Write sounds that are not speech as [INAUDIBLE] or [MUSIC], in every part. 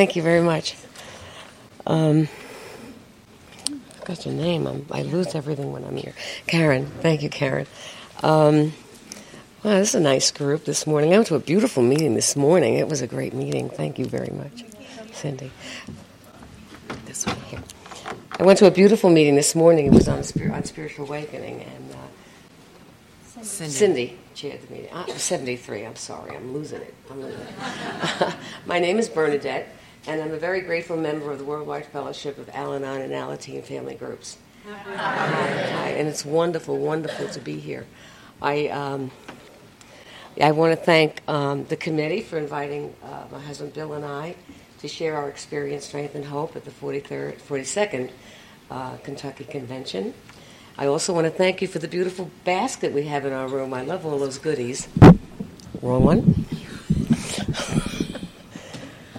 Thank you very much. Um, I got your name. I'm, i lose everything when I'm here. Karen. Thank you, Karen. Um, wow, this is a nice group this morning. I went to a beautiful meeting this morning. It was a great meeting. Thank you very much, Cindy. This one here. I went to a beautiful meeting this morning. It was on, on spiritual awakening, and uh, Cindy. Cindy chaired the meeting. Uh, 73. I'm sorry. I'm losing it. I'm losing it. [LAUGHS] My name is Bernadette, and I'm a very grateful member of the Worldwide Fellowship of Al-Anon and Alateen family groups. [LAUGHS] Hi. Hi. And it's wonderful, wonderful to be here. I. Um, I want to thank um, the committee for inviting uh, my husband Bill and I to share our experience, strength, and hope at the 43rd, 42nd uh, Kentucky Convention. I also want to thank you for the beautiful basket we have in our room. I love all those goodies. Wrong one.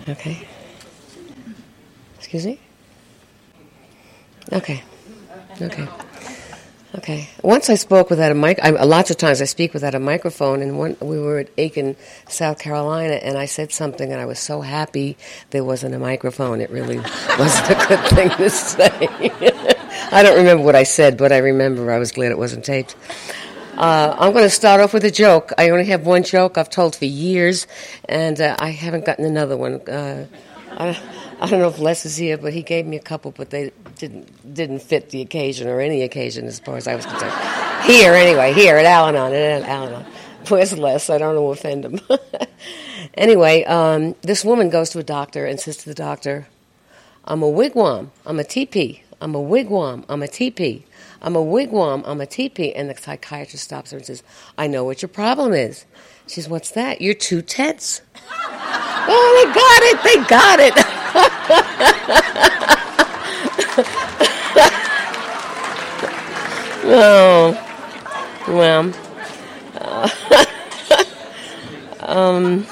[LAUGHS] okay. Excuse me? Okay. Okay. Okay. Once I spoke without a mic. I, lots of times I speak without a microphone, and one, we were at Aiken, South Carolina, and I said something, and I was so happy there wasn't a microphone. It really [LAUGHS] wasn't a good thing to say. [LAUGHS] I don't remember what I said, but I remember I was glad it wasn't taped. Uh, I'm going to start off with a joke. I only have one joke I've told for years, and uh, I haven't gotten another one. Uh, I, I don't know if Les is here, but he gave me a couple, but they didn't didn't fit the occasion or any occasion as far as I was concerned. here, anyway, here at Al-Anon, at Al-Anon. Where's Les? I don't want to offend him. [LAUGHS] anyway, um, this woman goes to a doctor and says to the doctor, "I'm a wigwam. I'm a teepee. I'm a wigwam. I'm a teepee. I'm a wigwam. I'm a teepee." And the psychiatrist stops her and says, "I know what your problem is." She says, "What's that? You're too tense. [LAUGHS] oh, they got it! They got it. Oh, well. Uh, [LAUGHS] um,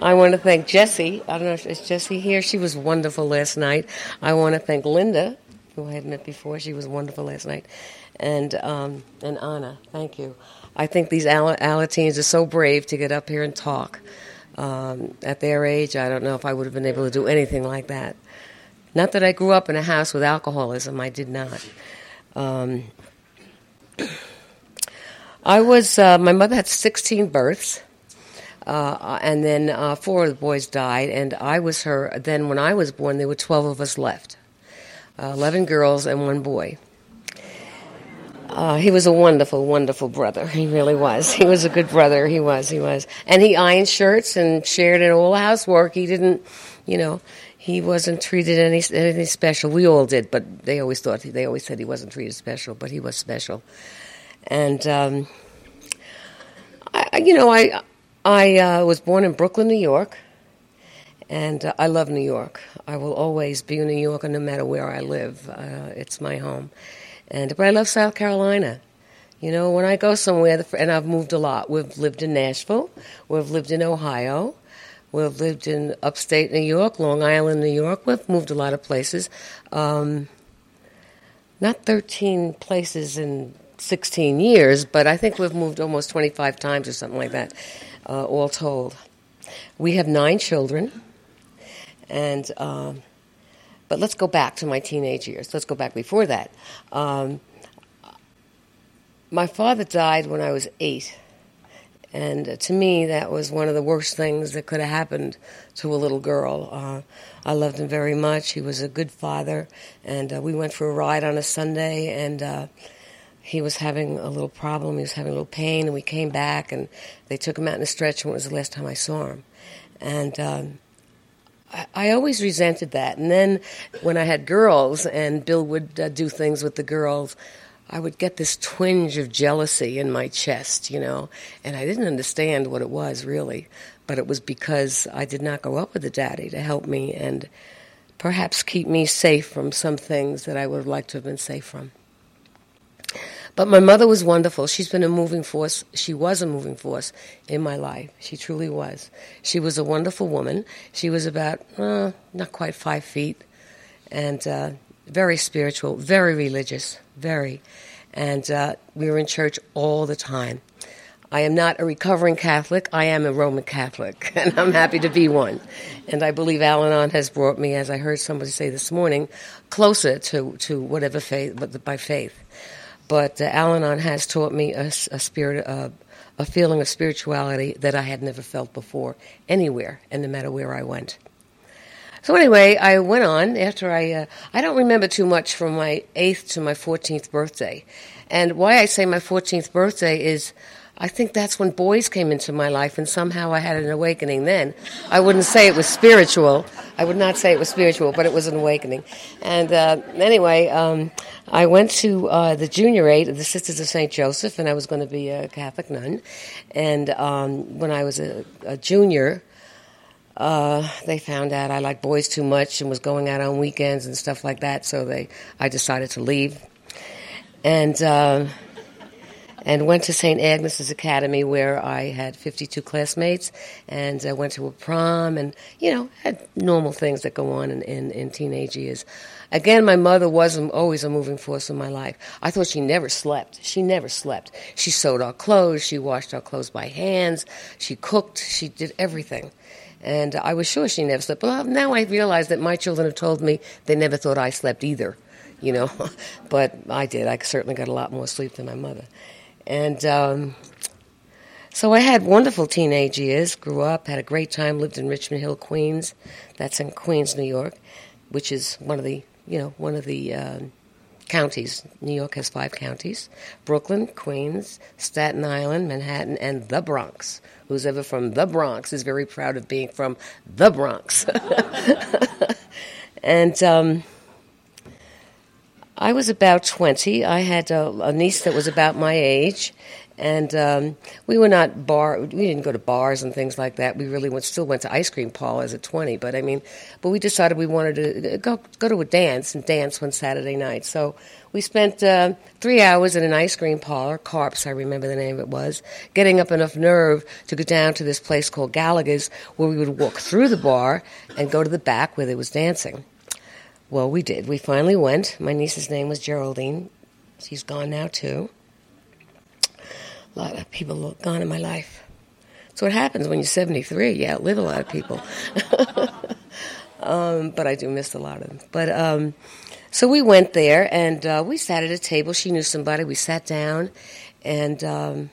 I want to thank Jessie. I don't know if it's Jessie here. She was wonderful last night. I want to thank Linda, who I had met before. She was wonderful last night. And, um, and Anna, thank you. I think these Alateens are so brave to get up here and talk. Um, at their age, I don't know if I would have been able to do anything like that. Not that I grew up in a house with alcoholism, I did not. Um, I was, uh, my mother had 16 births, uh, and then uh, four of the boys died, and I was her. Then, when I was born, there were 12 of us left uh, 11 girls and one boy. Uh, he was a wonderful, wonderful brother. He really was. He was a good brother. He was. He was. And he ironed shirts and shared in all the housework. He didn't, you know, he wasn't treated any anything special. We all did, but they always thought they always said he wasn't treated special, but he was special. And um, I, you know, I I uh, was born in Brooklyn, New York, and uh, I love New York. I will always be a New Yorker, no matter where I live. Uh, it's my home. And but I love South Carolina. You know, when I go somewhere, and I've moved a lot. We've lived in Nashville. We've lived in Ohio. We've lived in upstate New York, Long Island, New York. We've moved a lot of places. Um, not 13 places in 16 years, but I think we've moved almost 25 times or something like that, uh, all told. We have nine children, and um, but let's go back to my teenage years. Let's go back before that. Um, my father died when I was eight. And to me, that was one of the worst things that could have happened to a little girl. Uh, I loved him very much. He was a good father. And uh, we went for a ride on a Sunday, and uh, he was having a little problem. He was having a little pain, and we came back, and they took him out in a stretcher, and it was the last time I saw him. And um, I, always resented that. And then when I had girls and Bill would uh, do things with the girls, I would get this twinge of jealousy in my chest, you know, and I didn't understand what it was really, but it was because I did not go up with a daddy to help me and perhaps keep me safe from some things that I would have liked to have been safe from. But my mother was wonderful. She's been a moving force. She was a moving force in my life. She truly was. She was a wonderful woman. She was about, uh, not quite five feet, and uh, very spiritual, very religious, very. And uh, we were in church all the time. I am not a recovering Catholic. I am a Roman Catholic, [LAUGHS] and I'm happy to be one. And I believe Al Anon has brought me, as I heard somebody say this morning, closer to, to whatever faith, but by faith. But uh, Al Anon has taught me a, a spirit, uh, a feeling of spirituality that I had never felt before anywhere, and no matter where I went. So anyway, I went on after I. Uh, I don't remember too much from my eighth to my fourteenth birthday, and why I say my fourteenth birthday is. I think that's when boys came into my life, and somehow I had an awakening then. I wouldn't say it was spiritual. I would not say it was spiritual, but it was an awakening. And uh, anyway, um, I went to uh, the juniorate of the Sisters of St. Joseph, and I was going to be a Catholic nun. And um, when I was a, a junior, uh, they found out I liked boys too much and was going out on weekends and stuff like that. So they, I decided to leave, and uh, and went to St. Agnes's Academy where I had 52 classmates, and I went to a prom, and you know had normal things that go on in, in, in teenage years. Again, my mother was always a moving force in my life. I thought she never slept. She never slept. She sewed our clothes. She washed our clothes by hands. She cooked. She did everything. And I was sure she never slept. Well, now I realize that my children have told me they never thought I slept either, you know. [LAUGHS] but I did. I certainly got a lot more sleep than my mother. And um, so I had wonderful teenage years, grew up, had a great time, lived in Richmond Hill, Queens. That's in Queens, New York, which is one of the, you know, one of the. Uh, counties. New York has five counties Brooklyn, Queens, Staten Island, Manhattan, and the Bronx. Who's ever from the Bronx is very proud of being from the Bronx. [LAUGHS] and um, I was about 20. I had a, a, niece that was about my age, and um, we were not bar. We didn't go to bars and things like that. We really went, still went to ice cream parlors at twenty. But I mean, but we decided we wanted to go go to a dance and dance one Saturday night. So we spent uh, three hours in an ice cream parlor, Carps, I remember the name of it was, getting up enough nerve to go down to this place called Gallagher's, where we would walk through the bar and go to the back where there was dancing. Well, we did. We finally went. My niece's name was Geraldine. She's gone now too a lot of people gone in my life. So what happens when you're 73. You outlive a lot of people. [LAUGHS] um, but I do miss a lot of them. But um, so we went there and uh, we sat at a table. She knew somebody. We sat down and um,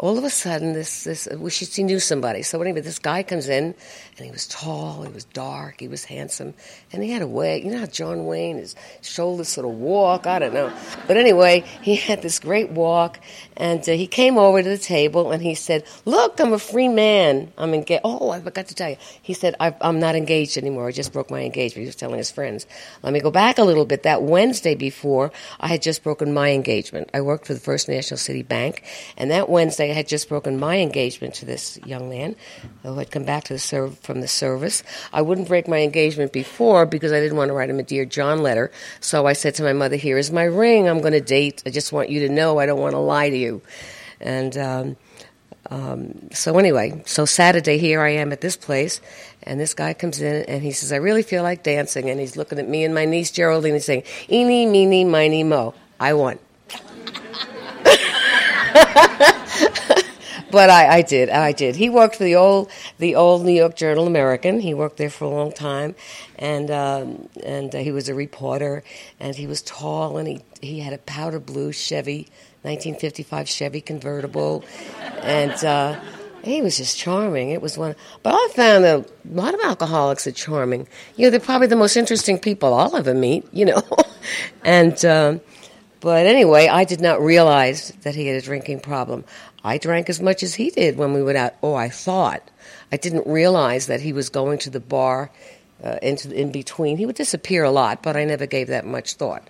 all of a sudden, this this well, she knew somebody. So anyway, this guy comes in, and he was tall, he was dark, he was handsome, and he had a way. You know how John Wayne, his shoulders sort of walk. I don't know, but anyway, he had this great walk, and uh, he came over to the table and he said, "Look, I'm a free man. I'm engaged." Oh, I forgot to tell you. He said, i am not engaged anymore. I just broke my engagement." He was telling his friends. Let me go back a little bit. That Wednesday before, I had just broken my engagement. I worked for the First National City Bank, and that Wednesday had just broken my engagement to this young man who had come back to the serv- from the service. I wouldn't break my engagement before because I didn't want to write him a dear John letter. So I said to my mother, "Here is my ring. I'm going to date. I just want you to know. I don't want to lie to you." And um, um, so anyway, so Saturday here I am at this place, and this guy comes in and he says, "I really feel like dancing," and he's looking at me and my niece Geraldine and saying, "Eeny, meeny, miny, mo, I won." [LAUGHS] [LAUGHS] but I, I, did, I did. He worked for the old, the old New York Journal American. He worked there for a long time, and um, and uh, he was a reporter. And he was tall, and he he had a powder blue Chevy 1955 Chevy convertible, and uh, he was just charming. It was one, but I found a lot of alcoholics are charming. You know, they're probably the most interesting people I'll ever meet. You know, [LAUGHS] and um, but anyway, I did not realize that he had a drinking problem. I drank as much as he did when we went out. Oh, I thought. I didn't realize that he was going to the bar uh, into in between. He would disappear a lot, but I never gave that much thought.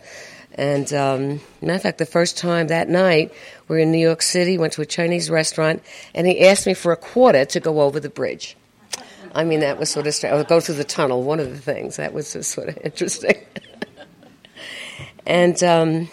And um, matter of fact, the first time that night, we were in New York City, went to a Chinese restaurant, and he asked me for a quarter to go over the bridge. I mean, that was sort of strange. Go through the tunnel, one of the things. That was just sort of [LAUGHS] interesting. [LAUGHS] and, um,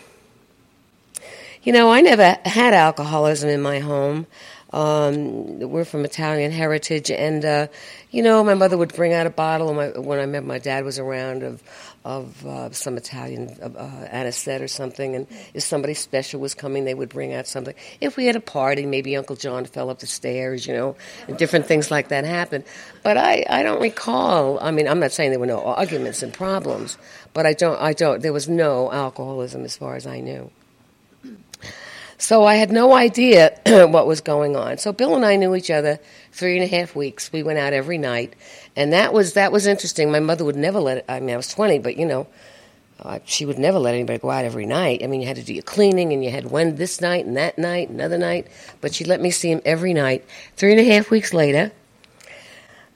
you know, I never had alcoholism in my home. Um, we're from Italian heritage, and uh, you know, my mother would bring out a bottle my, when I met my dad was around of of uh, some Italian uh, anisette or something, and if somebody special was coming, they would bring out something. If we had a party, maybe Uncle John fell up the stairs, you know, and different things like that happened. But I, I don't recall. I mean, I'm not saying there were no arguments and problems, but I don't, I don't. There was no alcoholism as far as I knew. So I had no idea [CLEARS THROAT] what was going on. So Bill and I knew each other three and a half weeks. We went out every night, and that was that was interesting. My mother would never let. I mean, I was twenty, but you know, uh, she would never let anybody go out every night. I mean, you had to do your cleaning, and you had one this night and that night, another night. But she let me see him every night. Three and a half weeks later,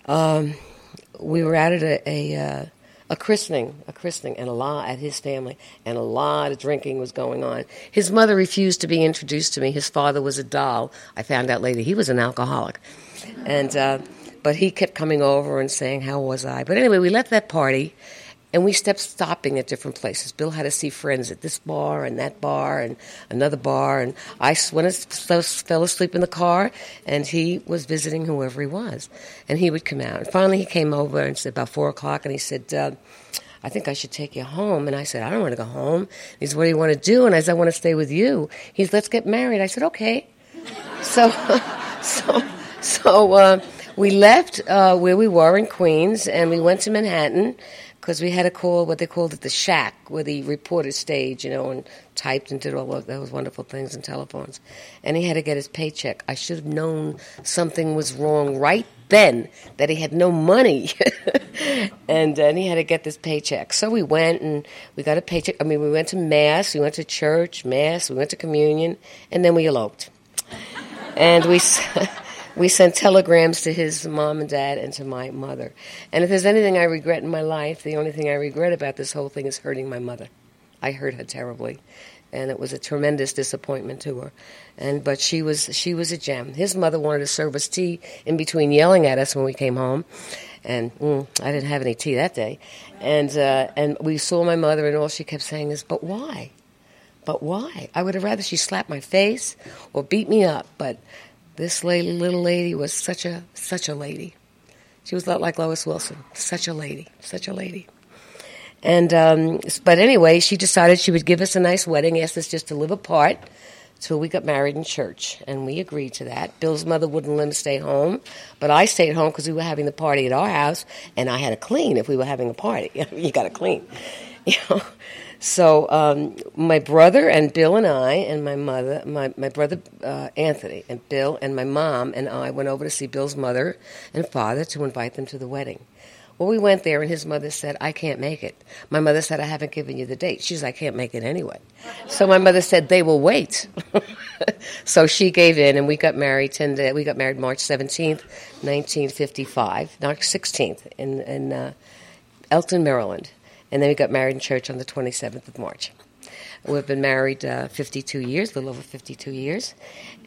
um, we were out at a. a uh, a christening, a christening, and a lot at his family, and a lot of drinking was going on. His mother refused to be introduced to me. His father was a doll. I found out later he was an alcoholic, and uh, but he kept coming over and saying, "How was I?" But anyway, we left that party, and we kept stopping at different places. Bill had to see friends at this bar and that bar and another bar. And I went and fell asleep in the car, and he was visiting whoever he was. And he would come out. And finally, he came over and said about four o'clock, and he said, uh, I think I should take you home. And I said, I don't want to go home. He said, What do you want to do? And I said, I want to stay with you. He said, Let's get married. I said, Okay. [LAUGHS] so, [LAUGHS] so, so uh, we left uh, where we were in Queens, and we went to Manhattan because we had a call what they called it the shack, where the reporter stayed, you know, and typed and did all those wonderful things and telephones. And he had to get his paycheck. I should have known something was wrong right then, that he had no money. [LAUGHS] and, and he had to get this paycheck. So we went and we got a paycheck. I mean, we went to Mass, we went to church, Mass, we went to communion, and then we eloped. and we. [LAUGHS] we sent telegrams to his mom and dad and to my mother. And if there's anything I regret in my life, the only thing I regret about this whole thing is hurting my mother. I hurt her terribly, and it was a tremendous disappointment to her. And but she was she was a gem. His mother wanted to serve us tea in between yelling at us when we came home, and mm, I didn't have any tea that day. And uh, and we saw my mother, and all she kept saying is, "But why?" But why? I would have rather she slapped my face or beat me up, but this lady, little lady was such a such a lady. She was a lot like Lois Wilson. Such a lady, such a lady. And um, but anyway, she decided she would give us a nice wedding, asked us just to live apart till we got married in church, and we agreed to that. Bill's mother wouldn't let him stay home, but I stayed home because we were having the party at our house, and I had to clean if we were having a party. [LAUGHS] you got to clean, [LAUGHS] you know. So um, my brother and Bill and I and my mother, my, my brother uh, Anthony and Bill and my mom and I went over to see Bill's mother and father to invite them to the wedding. Well, we went there, and his mother said, I can't make it. My mother said, I haven't given you the date. She's, like, I can't make it anyway. So my mother said, they will wait. [LAUGHS] so she gave in, and we got married 10 day, we got married March 17th, 1955, March 16th in, in uh, Elkton, Maryland and then we got married in church on the 27th of March. We've been married uh, 52 years, a little over 52 years,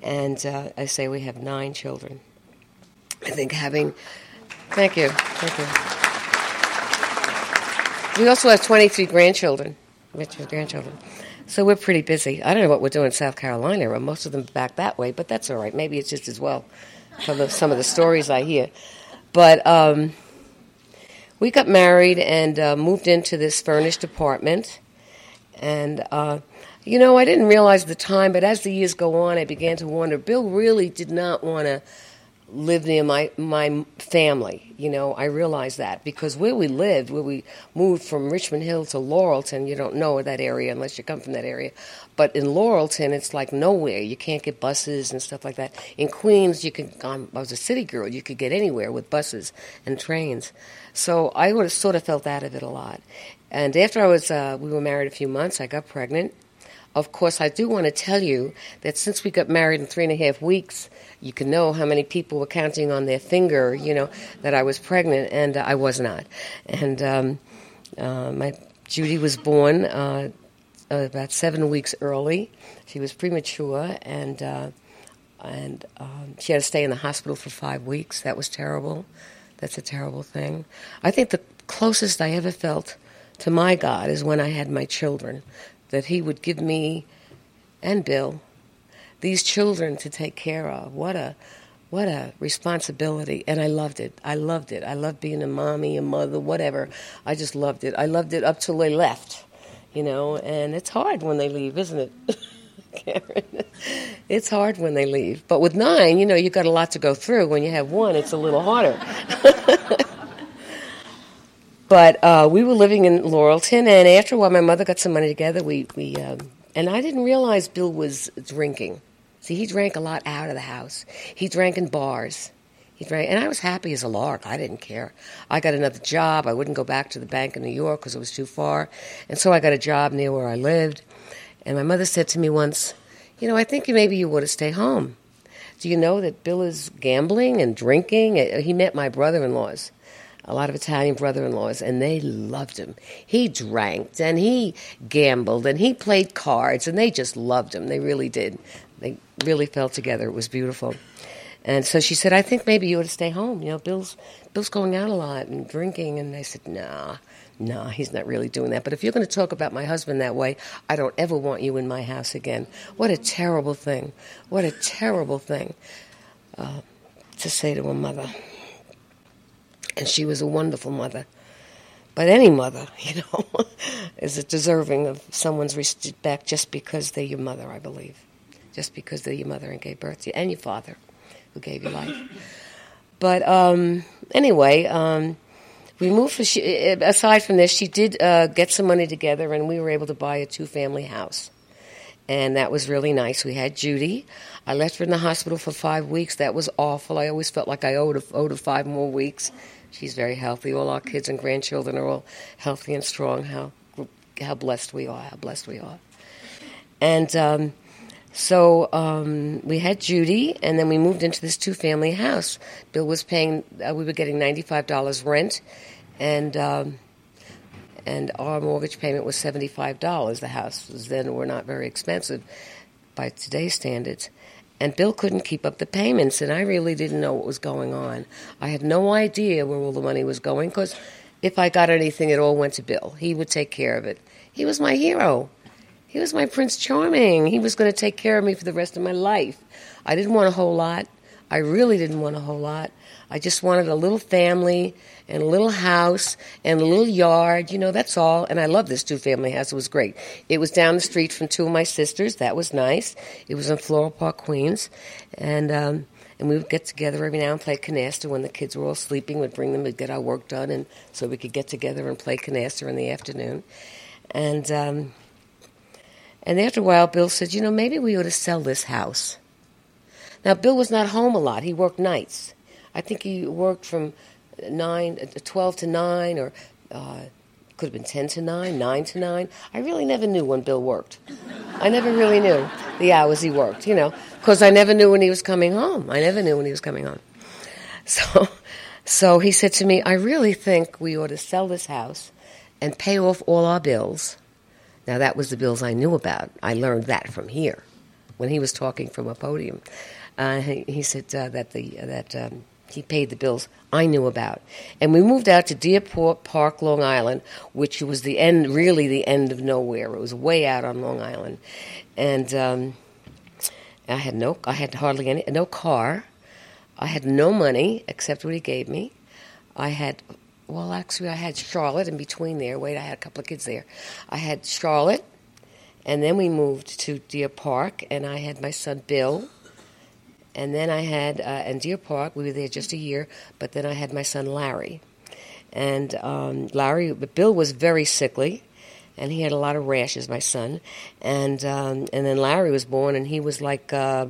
and uh, I say we have nine children. I think having, thank you, thank you. We also have 23 grandchildren, grandchildren. So we're pretty busy. I don't know what we're doing in South Carolina, or most of them back that way, but that's all right. Maybe it's just as well from the, some of the stories I hear. But um, we got married and uh, moved into this furnished apartment. And, uh, you know, I didn't realize the time, but as the years go on, I began to wonder Bill really did not want to live near my my family. You know, I realized that because where we lived, where we moved from Richmond Hill to Laurelton, you don't know that area unless you come from that area. But in Laurelton, it's like nowhere. You can't get buses and stuff like that. In Queens, you could. Um, I was a city girl. You could get anywhere with buses and trains. So I would have sort of felt out of it a lot. And after I was, uh, we were married a few months, I got pregnant. Of course, I do want to tell you that since we got married in three and a half weeks, you can know how many people were counting on their finger, you know, that I was pregnant, and uh, I was not. And um, uh, my Judy was born uh, about seven weeks early. She was premature, and uh, and um, she had to stay in the hospital for five weeks. That was terrible. That's a terrible thing. I think the closest I ever felt to my God is when I had my children, that He would give me and Bill these children to take care of. What a what a responsibility. And i loved it. I loved it. I loved being a mommy a mother whatever. I just loved it. I loved it up till they left you know? And it's hard when they leave isn't it? [LAUGHS] Karen? it's hard when they leave. But with nine you know you've got a lot to go through. When you have one it's a little harder [LAUGHS] but uh, we were living in laurelton and after a while my mother got some money together we, we um, and i didn't realize bill was drinking See, he drank a lot out of the house. He drank in bars. He drank, and I was happy as a lark. I didn't care. I got another job. I wouldn't go back to the bank in New York because it was too far, and so I got a job near where I lived. And my mother said to me once, "You know, I think maybe you ought to stay home. Do you know that Bill is gambling and drinking? He met my brother-in-laws." A lot of Italian brother in laws, and they loved him. He drank and he gambled and he played cards, and they just loved him. They really did. They really fell together. It was beautiful. And so she said, I think maybe you ought to stay home. You know, Bill's Bill's going out a lot and drinking. And I said, Nah, nah, he's not really doing that. But if you're going to talk about my husband that way, I don't ever want you in my house again. What a terrible thing. What a terrible thing uh, to say to a mother. And she was a wonderful mother. But any mother, [LAUGHS] you know, is deserving of someone's respect just because they're your mother, I believe just because they're your mother and gave birth to you, and your father who gave you life. But um, anyway, um, we moved. For, she, aside from this, she did uh, get some money together, and we were able to buy a two-family house, and that was really nice. We had Judy. I left her in the hospital for five weeks. That was awful. I always felt like I owed owed her five more weeks. She's very healthy. All our kids and grandchildren are all healthy and strong. How how blessed we are! How blessed we are! And um, so um, we had Judy, and then we moved into this two family house. Bill was paying, uh, we were getting $95 rent, and um, and our mortgage payment was $75. The houses then were not very expensive by today's standards. And Bill couldn't keep up the payments, and I really didn't know what was going on. I had no idea where all the money was going because if I got anything, it all went to Bill. He would take care of it. He was my hero. He was my Prince Charming. He was going to take care of me for the rest of my life. I didn't want a whole lot. I really didn't want a whole lot. I just wanted a little family and a little house and a little yard. You know, that's all. And I love this two family house. It was great. It was down the street from two of my sisters. That was nice. It was in Floral Park, Queens. And, um, and we would get together every now and play canasta when the kids were all sleeping. We'd bring them to get our work done, and so we could get together and play canasta in the afternoon. And um, and after a while, Bill said, You know, maybe we ought to sell this house. Now, Bill was not home a lot. He worked nights. I think he worked from 9, uh, 12 to 9, or uh, could have been 10 to 9, 9 to 9. I really never knew when Bill worked. I never really knew the hours he worked, you know, because I never knew when he was coming home. I never knew when he was coming home. [LAUGHS] So, so he said to me, I really think we ought to sell this house and pay off all our bills now, that was the bills I knew about. I learned that from here when he was talking from a podium. Uh, he, he, said uh, that the that um, he paid the bills I knew about, and we moved out to Deerport Park, Long Island, which was the end, really the end of nowhere. It was way out on Long Island, and um, I had no, I had hardly any, no car. I had no money except what he gave me. I had well, actually, I had Charlotte in between there. Wait, I had a couple of kids there. I had Charlotte, and then we moved to Deer Park, and I had my son Bill. And then I had, uh, in Deer Park, we were there just a year, but then I had my son Larry. And um, Larry, but Bill was very sickly, and he had a lot of rashes, my son. And, um, and then Larry was born, and he was like uh,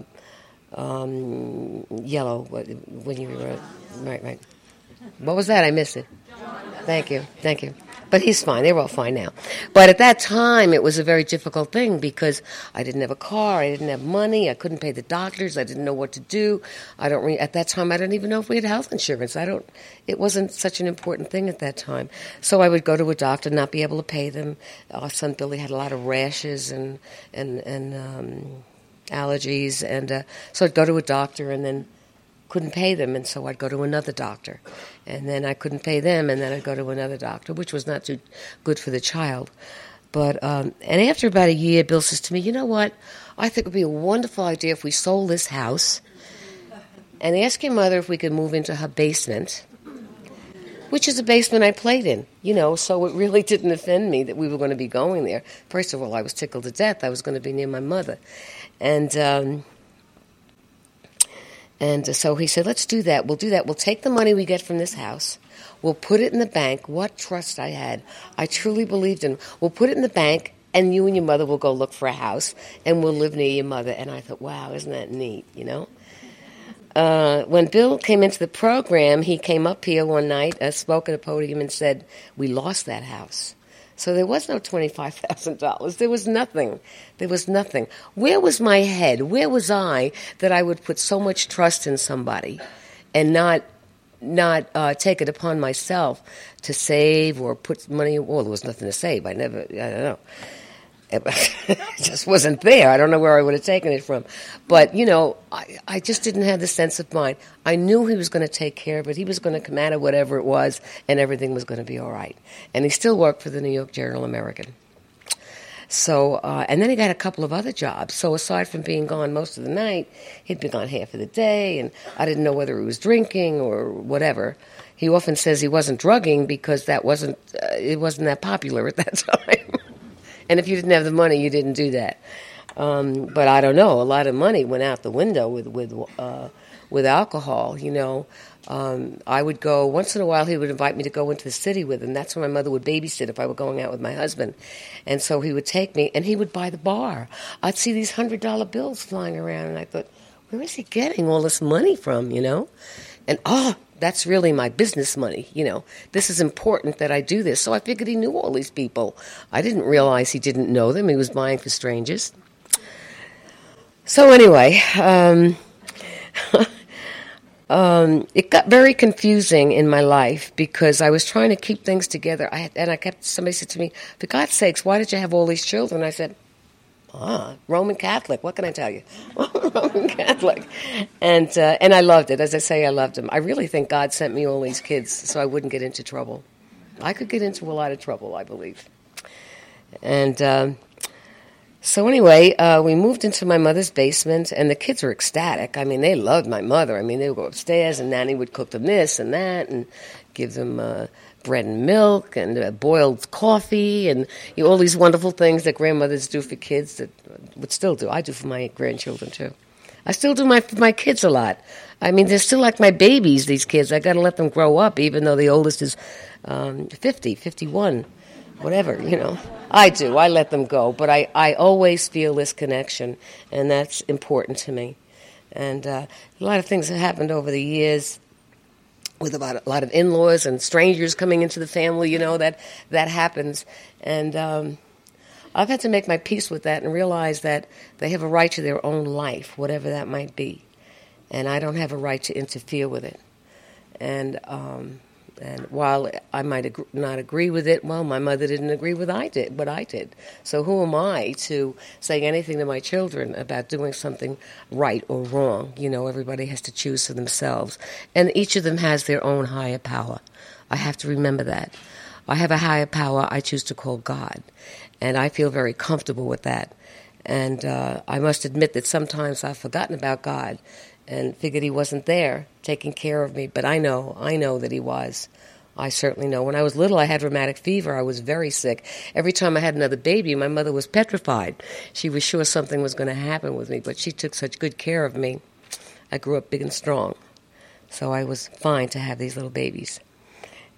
um, yellow when you were, right, right. What was that? I missed it. Thank you. Thank you. But he's fine. They're all fine now. But at that time, it was a very difficult thing because I didn't have a car. I didn't have money. I couldn't pay the doctors. I didn't know what to do. I don't. Re- at that time, I didn't even know if we had health insurance. I don't. It wasn't such an important thing at that time. So I would go to a doctor, not be able to pay them. Our son Billy had a lot of rashes and and and um, allergies, and uh, so I'd go to a doctor, and then couldn't pay them, and so I'd go to another doctor. And then I couldn't pay them, and then I'd go to another doctor, which was not too good for the child. But um, and after about a year, Bill says to me, "You know what? I think it would be a wonderful idea if we sold this house and ask your mother if we could move into her basement." Which is a basement I played in, you know, so it really [LAUGHS] didn't offend me that we were going to be going there. First of all, I was tickled to death. I was going to be near my mother. And um, and so he said, let's do that. We'll do that. We'll take the money we get from this house. We'll put it in the bank. What trust I had. I truly believed in. We'll put it in the bank, and you and your mother will go look for a house, and we'll live near your mother. And I thought, wow, isn't that neat, you know? Uh, when Bill came into the program, he came up here one night, uh, spoke at a podium, and said, We lost that house. So there was no $25,000. There was nothing. There was nothing. Where was my head? Where was I that I would put so much trust in somebody and not not uh, take it upon myself to save or put money? Well, there was nothing to save. I never, I don't know. It [LAUGHS] just wasn't there. I don't know where I would have taken it from. But, you know, I, I just didn't have the sense of mind. I knew he was going to take care of it. He was going to come out of whatever it was, and everything was going to be all right. And he still worked for the New York Journal American. So, uh, and then he got a couple of other jobs. So, aside from being gone most of the night, he'd been gone half of the day, and I didn't know whether he was drinking or whatever. He often says he wasn't drugging because that wasn't uh, it wasn't that popular at that [LAUGHS] time. And if you didn't have the money, you didn't do that. Um, but I don't know. A lot of money went out the window with with uh, with alcohol. You know, um, I would go once in a while. He would invite me to go into the city with him. That's when my mother would babysit if I were going out with my husband, and so he would take me and he would buy the bar. I'd see these hundred dollar bills flying around, and I thought, where is he getting all this money from? You know, and oh, that's really my business money. You know, this is important that I do this. So I figured he knew all these people. I didn't realize he didn't know them. He was buying for strangers. So anyway, um, [LAUGHS] um, it got very confusing in my life because I was trying to keep things together. I had, and I kept somebody said to me, "For God's sakes, why did you have all these children?" I said, ah, Roman Catholic. What can I tell you? [LAUGHS] Roman Catholic, and uh, and I loved it. As I say, I loved him. I really think God sent me all these kids so I wouldn't get into trouble. I could get into a lot of trouble, I believe. And um, so anyway, uh, we moved into my mother's basement, and the kids were ecstatic. I mean, they loved my mother. I mean, they would go upstairs, and Nanny would cook them this and that, and give them. Uh, bread and milk and uh, boiled coffee and you know, all these wonderful things that grandmothers do for kids that would still do. I do for my grandchildren too. I still do my my kids a lot. I mean, they're still like my babies. These kids, I got to let them grow up, even though the oldest is um, 50, 51, whatever. You know, I do. I let them go, but I I always feel this connection, and that's important to me. And uh, a lot of things have happened over the years with about a lot of in-laws and strangers coming into the family, you know that that happens, and um, I've had to make my peace with that and realize that they have a right to their own life, whatever that might be, and I don't have a right to interfere with it, and um, and while I might ag- not agree with it, well, my mother didn't agree with I did what I did. So who am I to say anything to my children about doing something right or wrong? You know, everybody has to choose for themselves, and each of them has their own higher power. I have to remember that. I have a higher power I choose to call God, and I feel very comfortable with that. And uh, I must admit that sometimes I've forgotten about God and figured he wasn't there taking care of me. But I know, I know that he was. I certainly know. When I was little, I had rheumatic fever. I was very sick. Every time I had another baby, my mother was petrified. She was sure something was going to happen with me, but she took such good care of me. I grew up big and strong. So I was fine to have these little babies.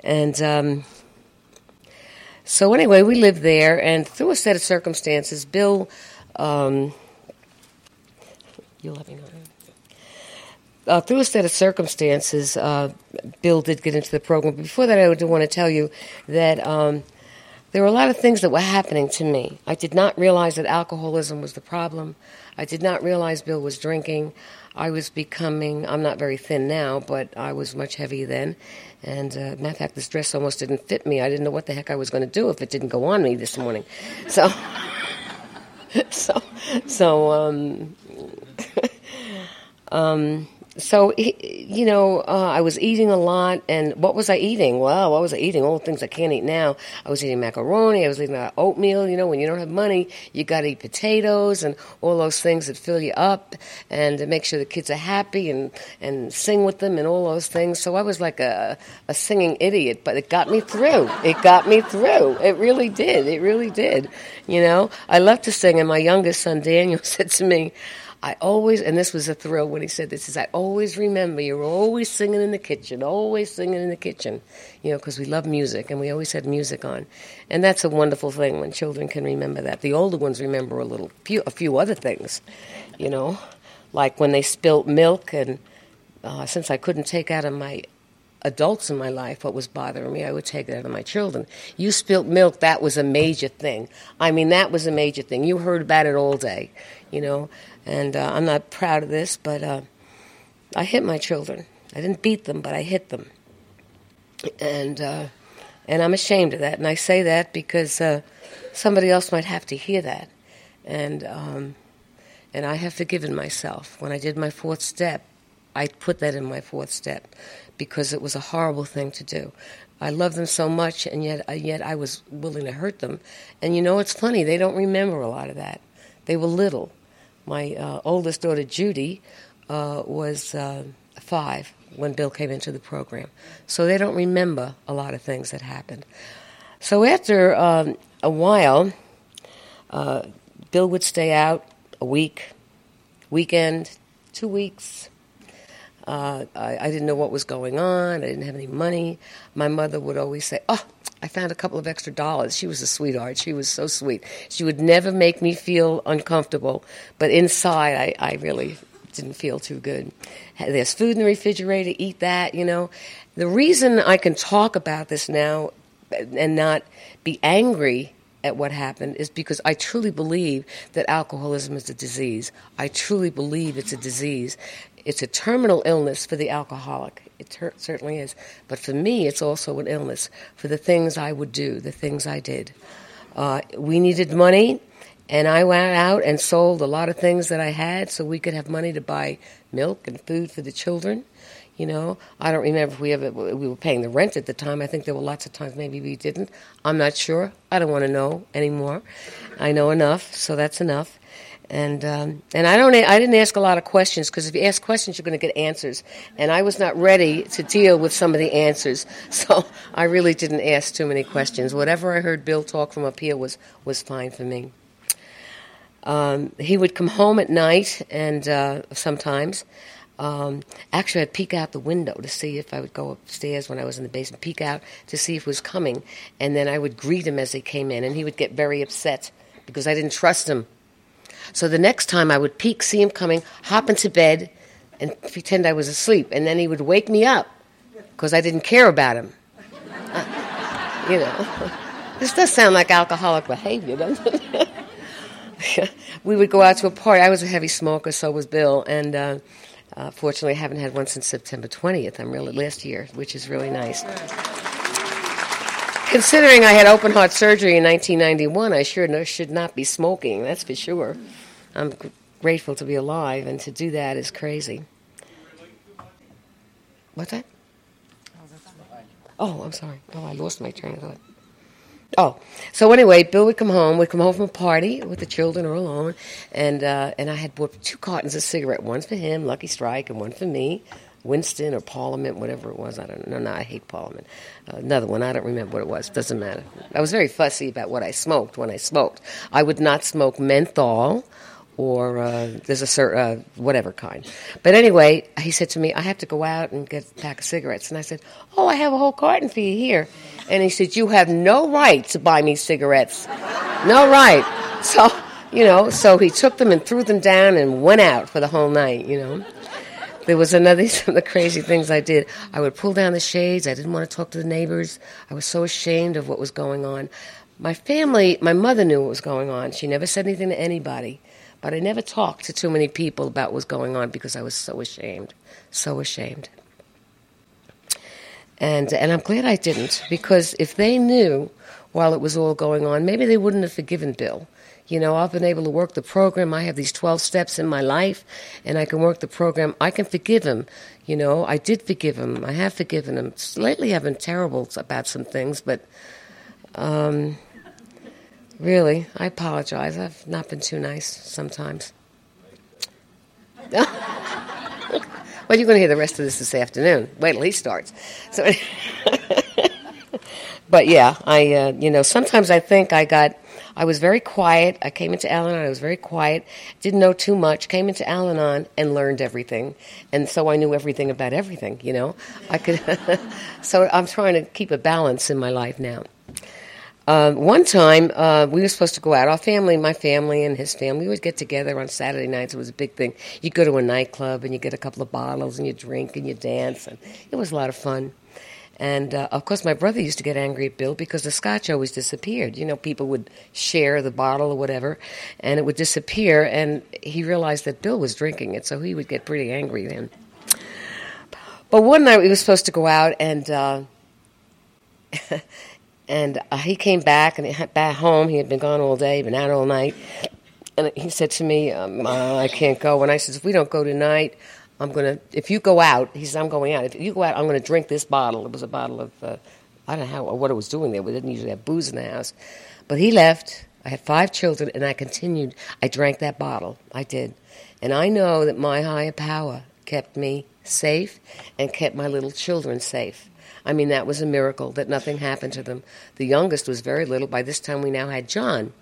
And um, so, anyway, we lived there, and through a set of circumstances, Bill. Um, you'll let me know uh, through a set of circumstances, uh, Bill did get into the program. Before that, I do want to tell you that um, there were a lot of things that were happening to me. I did not realize that alcoholism was the problem. I did not realize Bill was drinking. I was becoming, I'm not very thin now, but I was much heavier then. And uh, matter of fact, this dress almost didn't fit me. I didn't know what the heck I was going to do if it didn't go on me this morning. So, [LAUGHS] so, so, um, [LAUGHS] um, so you know, uh, I was eating a lot, and what was I eating? Well, what was I eating? All the things I can't eat now. I was eating macaroni. I was eating oatmeal. You know, when you don't have money, you got to eat potatoes and all those things that fill you up, and to make sure the kids are happy and and sing with them and all those things. So I was like a a singing idiot, but it got me through. It got me through. It really did. It really did. You know, I love to sing, and my youngest son Daniel [LAUGHS] said to me. I always, and this was a thrill when he said this, is I always remember you're always singing in the kitchen, always singing in the kitchen, you know, because we love music and we always had music on. And that's a wonderful thing when children can remember that. The older ones remember a little, few, a few other things, you know, like when they spilt milk and uh, since I couldn't take out of my adults in my life what was bothering me, I would take it out of my children. You spilt milk, that was a major thing. I mean, that was a major thing. You heard about it all day, you know. And uh, I'm not proud of this, but uh, I hit my children. I didn't beat them, but I hit them. And uh, and I'm ashamed of that. And I say that because uh, somebody else might have to hear that. And um, and I have forgiven myself. When I did my fourth step, I put that in my fourth step because it was a horrible thing to do. I love them so much, and yet, uh, yet I was willing to hurt them. And you know, it's funny; they don't remember a lot of that. They were little, my uh, oldest daughter, Judy, uh, was uh, five when Bill came into the program. So they don't remember a lot of things that happened. So after um, a while, uh, Bill would stay out a week, weekend, two weeks. Uh, I, I, didn't know what was going on. I didn't have any money. My mother would always say, "Oh, I found a couple of extra dollars. She was a sweetheart. She was so sweet. She would never make me feel uncomfortable, but inside, I, I really didn't feel too good. There's food in the refrigerator, eat that, you know. The reason I can talk about this now and not be angry at what happened is because I truly believe that alcoholism is a disease. I truly believe it's a disease. It's a terminal illness for the alcoholic. It ter- certainly is. But for me, it's also an illness for the things I would do, the things I did. Uh, we needed money, and I went out and sold a lot of things that I had so we could have money to buy milk and food for the children. You know, I don't remember if we ever we were paying the rent at the time. I think there were lots of times maybe we didn't. I'm not sure. I don't want to know anymore. I know enough, so that's enough. And um, and I don't I didn't ask a lot of questions because if you ask questions, you're going to get answers. And I was not ready to deal with some of the answers, [LAUGHS] so I really didn't ask too many questions. Whatever I heard Bill talk from up here was was fine for me. Um, he would come home at night, and uh, sometimes. Um, actually, I'd peek out the window to see if I would go upstairs when I was in the basement, peek out to see if he was coming, and then I would greet him as he came in, and he would get very upset because I didn't trust him so the next time I would peek, see him coming, hop into bed, and pretend I was asleep. And then he would wake me up because I didn't care about him. Uh, you know, [LAUGHS] this does sound like alcoholic behavior, doesn't it? [LAUGHS] we would go out to a party. I was a heavy smoker, so was Bill, and uh, uh, fortunately, I haven't had one since September 20th. I'm really last year, which is really nice. Considering I had open heart surgery in 1991, I sure should not be smoking. That's for sure. I'm grateful to be alive, and to do that is crazy. What's that? Oh, I'm sorry. Oh, I lost my train of thought. Oh, so anyway, Bill would come home. We'd come home from a party with the children or alone, and uh, and I had bought two cartons of cigarette, one for him, Lucky Strike, and one for me. Winston or Parliament, whatever it was. I don't know. No, I hate Parliament. Uh, another one. I don't remember what it was. Doesn't matter. I was very fussy about what I smoked when I smoked. I would not smoke menthol or uh, there's a certain uh, whatever kind. But anyway, he said to me, "I have to go out and get a pack of cigarettes." And I said, "Oh, I have a whole carton for you here." And he said, "You have no right to buy me cigarettes. No right." So you know, so he took them and threw them down and went out for the whole night. You know. There was another [LAUGHS] some of the crazy things I did. I would pull down the shades. I didn't want to talk to the neighbors. I was so ashamed of what was going on. My family, my mother knew what was going on. She never said anything to anybody, but I never talked to too many people about what was going on because I was so ashamed, so ashamed. And and I'm glad I didn't because if they knew while it was all going on, maybe they wouldn't have forgiven Bill You know, I've been able to work the program. I have these 12 steps in my life, and I can work the program. I can forgive him. You know, I did forgive him. I have forgiven him. Lately, I've been terrible about some things, but um, really, I apologize. I've not been too nice sometimes. [LAUGHS] well, you're going to hear the rest of this this afternoon. Wait till he starts. So, [LAUGHS] but yeah, I, uh, you know, sometimes I think I got I was very quiet. I came into Al Anon. I was very quiet. Didn't know too much. Came into Al Anon and learned everything, and so I knew everything about everything. You know, I could. [LAUGHS] so I'm trying to keep a balance in my life now. Uh, one time, uh, we were supposed to go out. Our family, my family and his family, we would get together on Saturday nights. It was a big thing. You go to a nightclub and you get a couple of bottles and you drink and you dance, and it was a lot of fun. And uh, of course, my brother used to get angry at Bill because the scotch always disappeared. You know, people would share the bottle or whatever, and it would disappear. And he realized that Bill was drinking it, so he would get pretty angry then. But one night we were supposed to go out, and uh, [LAUGHS] and uh, he came back and back home. He had been gone all day, been out all night, and he said to me, um, "I can't go." And I said, "If we don't go tonight." I'm to, if you go out, he says, I'm going out. If you go out, I'm going to drink this bottle. It was a bottle of, uh, I don't know how, what it was doing there. We didn't usually have booze in the house. But he left. I had five children, and I continued. I drank that bottle. I did. And I know that my higher power kept me safe and kept my little children safe. I mean, that was a miracle that nothing happened to them. The youngest was very little. By this time, we now had John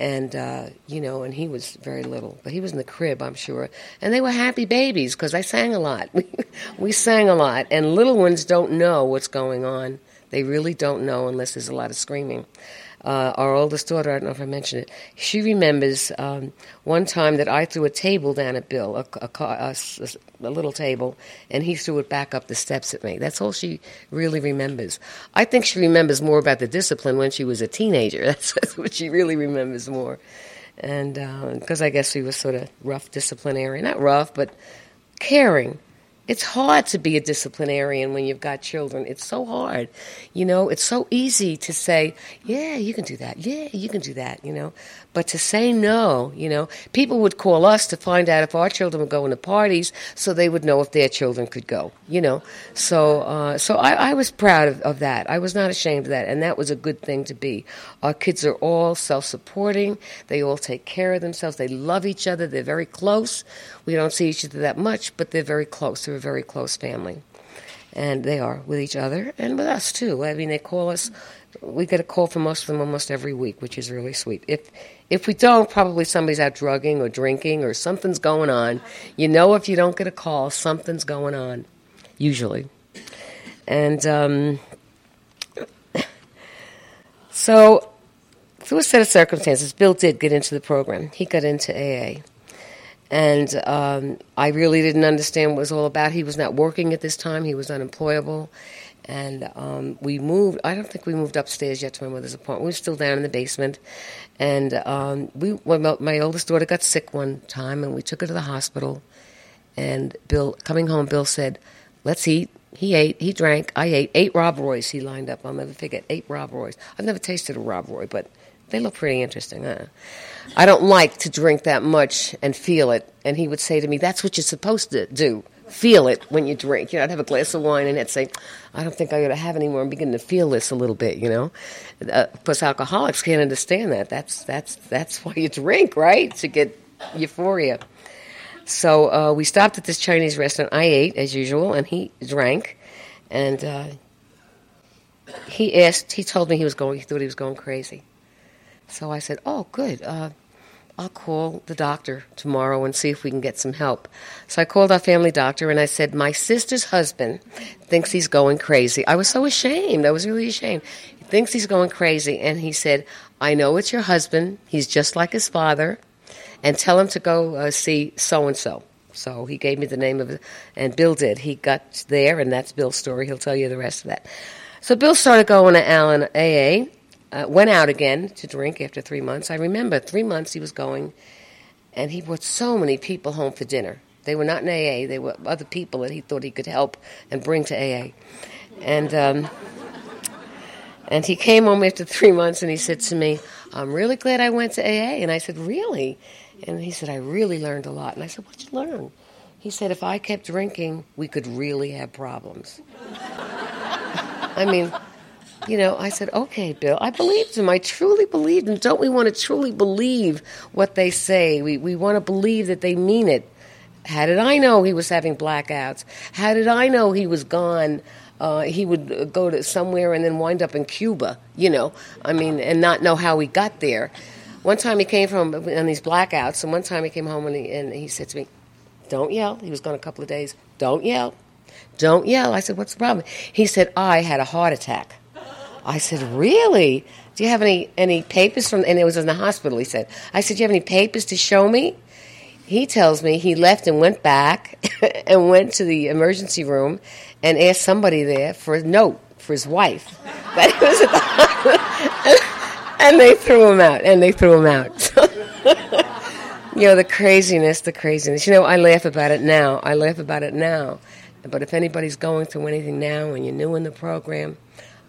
and uh, you know, and he was very little, but he was in the crib, I'm sure. And they were happy babies because I sang a lot. [LAUGHS] We, we sang a lot, and little ones don't know what's going on. They really don't know unless there's a lot of screaming. Uh, our oldest daughter, I don't know if I mentioned it, she remembers um, one time that I threw a table down at Bill, a, a, a, a, little table, and he threw it back up the steps at me. That's all she really remembers. I think she remembers more about the discipline when she was a teenager. [LAUGHS] That's, that's what she really remembers more. And because uh, I guess we were sort of rough disciplinarian, not rough, but caring it's hard to be a disciplinarian when you've got children. It's so hard. You know, it's so easy to say, yeah, you can do that. Yeah, you can do that, you know. But to say no, you know, people would call us to find out if our children were going to parties so they would know if their children could go, you know. So, uh, so I, I was proud of, of that. I was not ashamed of that. And that was a good thing to be. Our kids are all self supporting, they all take care of themselves, they love each other, they're very close. We don't see each other that much, but they're very close. They're a very close family. And they are with each other and with us too. I mean, they call us. We get a call from most of them almost every week, which is really sweet. If if we don't, probably somebody's out drugging or drinking or something's going on. You know, if you don't get a call, something's going on, usually. And um, [COUGHS] so, through a set of circumstances, Bill did get into the program. He got into AA. And um, I really didn't understand what it was all about. He was not working at this time, he was unemployable. And um, we moved, I don't think we moved upstairs yet to my mother's apartment. We were still down in the basement. And um, we, my oldest daughter got sick one time, and we took her to the hospital. And Bill, coming home, Bill said, Let's eat. He ate, he drank, I ate. Eight Rob Roys he lined up. I'll never forget. Eight Rob Roys. I've never tasted a Rob Roy, but they look pretty interesting, huh? I don't like to drink that much and feel it. And he would say to me, That's what you're supposed to do. Feel it when you drink. You know, I'd have a glass of wine and I'd say, I don't think I ought to have any more. I'm beginning to feel this a little bit, you know. Uh, plus, alcoholics can't understand that. That's, that's, that's why you drink, right? To get euphoria. So uh, we stopped at this Chinese restaurant. I ate, as usual, and he drank. And uh, he asked, he told me he was going, he thought he was going crazy. So I said, Oh, good. Uh, I'll call the doctor tomorrow and see if we can get some help. So I called our family doctor and I said, My sister's husband thinks he's going crazy. I was so ashamed. I was really ashamed. He thinks he's going crazy. And he said, I know it's your husband. He's just like his father. And tell him to go uh, see so and so. So he gave me the name of it, and Bill did. He got there, and that's Bill's story. He'll tell you the rest of that. So Bill started going to Alan AA, uh, went out again to drink after three months. I remember three months he was going, and he brought so many people home for dinner. They were not in AA; they were other people that he thought he could help and bring to AA. And um, And he came home after three months and he said to me, I'm really glad I went to AA. And I said, Really? And he said, I really learned a lot. And I said, What'd you learn? He said, If I kept drinking, we could really have problems. [LAUGHS] I mean, you know, I said, okay, Bill. I believed him. I truly believed him. Don't we want to truly believe what they say? We, we want to believe that they mean it. How did I know he was having blackouts? How did I know he was gone? Uh, he would go to somewhere and then wind up in Cuba, you know, I mean, and not know how he got there. One time he came from on these blackouts, and one time he came home and he, and he said to me, Don't yell. He was gone a couple of days. Don't yell. Don't yell. I said, What's the problem? He said, I had a heart attack. I said, Really? Do you have any, any papers from, and it was in the hospital, he said. I said, Do you have any papers to show me? He tells me he left and went back [LAUGHS] and went to the emergency room and asked somebody there for a note for his wife. [LAUGHS] That he was at the [LAUGHS] and they threw him out, and they threw him out. you know, the craziness, the craziness. You know, I laugh about it now. I laugh about it now. But if anybody's going through anything now and you're new in the program,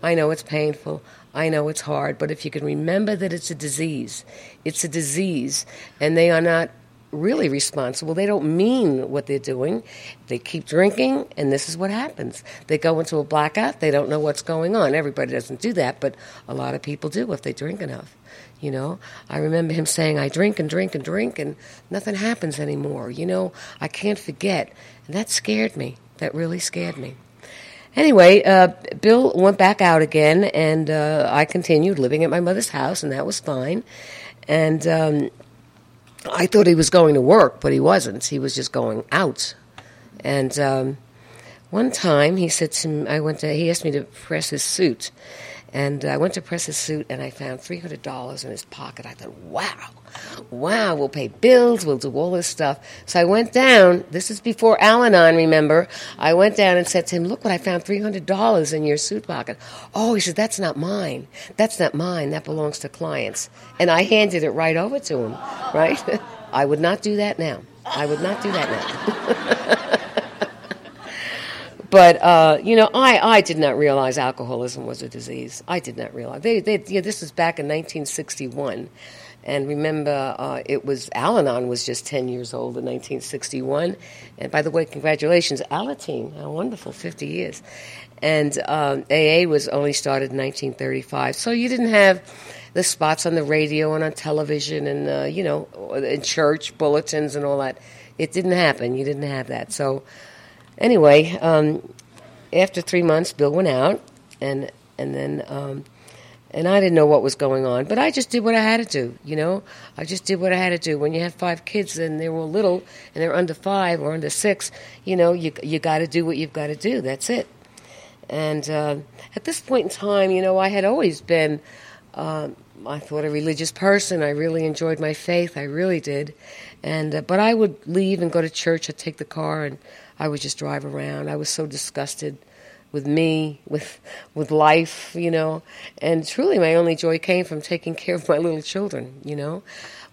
I know it's painful. I know it's hard. But if you can remember that it's a disease, it's a disease, and they are not really responsible. They don't mean what they're doing. They keep drinking, and this is what happens. They go into a blackout. They don't know what's going on. Everybody doesn't do that, but a lot of people do if they drink enough. You know, I remember him saying, I drink and drink and drink, and nothing happens anymore. You know, I can't forget. And that scared me. That really scared me. Anyway, uh, Bill went back out again, and uh, I continued living at my mother's house, and that was fine. And um, I thought he was going to work, but he wasn't. He was just going out. And um, one time he said to me, I went to, he asked me to press his suit. And I went to press his suit and I found $300 in his pocket. I thought, wow, wow, we'll pay bills, we'll do all this stuff. So I went down, this is before Al Anon, remember? I went down and said to him, look what I found $300 in your suit pocket. Oh, he said, that's not mine. That's not mine. That belongs to clients. And I handed it right over to him, right? [LAUGHS] I would not do that now. I would not do that now. [LAUGHS] But uh, you know, I, I did not realize alcoholism was a disease. I did not realize. They, they, this was back in 1961, and remember, uh, it was Al-Anon was just 10 years old in 1961. And by the way, congratulations, Alateen, how wonderful, 50 years. And um, AA was only started in 1935, so you didn't have the spots on the radio and on television and uh, you know in church bulletins and all that. It didn't happen. You didn't have that. So anyway, um, after three months, Bill went out, and and then um, and I didn't know what was going on, but I just did what I had to do. You know, I just did what I had to do. When you have five kids and they're all little and they're under five or under six, you know, you you got to do what you've got to do. That's it. And uh, at this point in time, you know, I had always been. Uh, I thought a religious person. I really enjoyed my faith. I really did, and uh, but I would leave and go to church. I'd take the car and I would just drive around. I was so disgusted with me, with with life, you know. And truly, my only joy came from taking care of my little children, you know.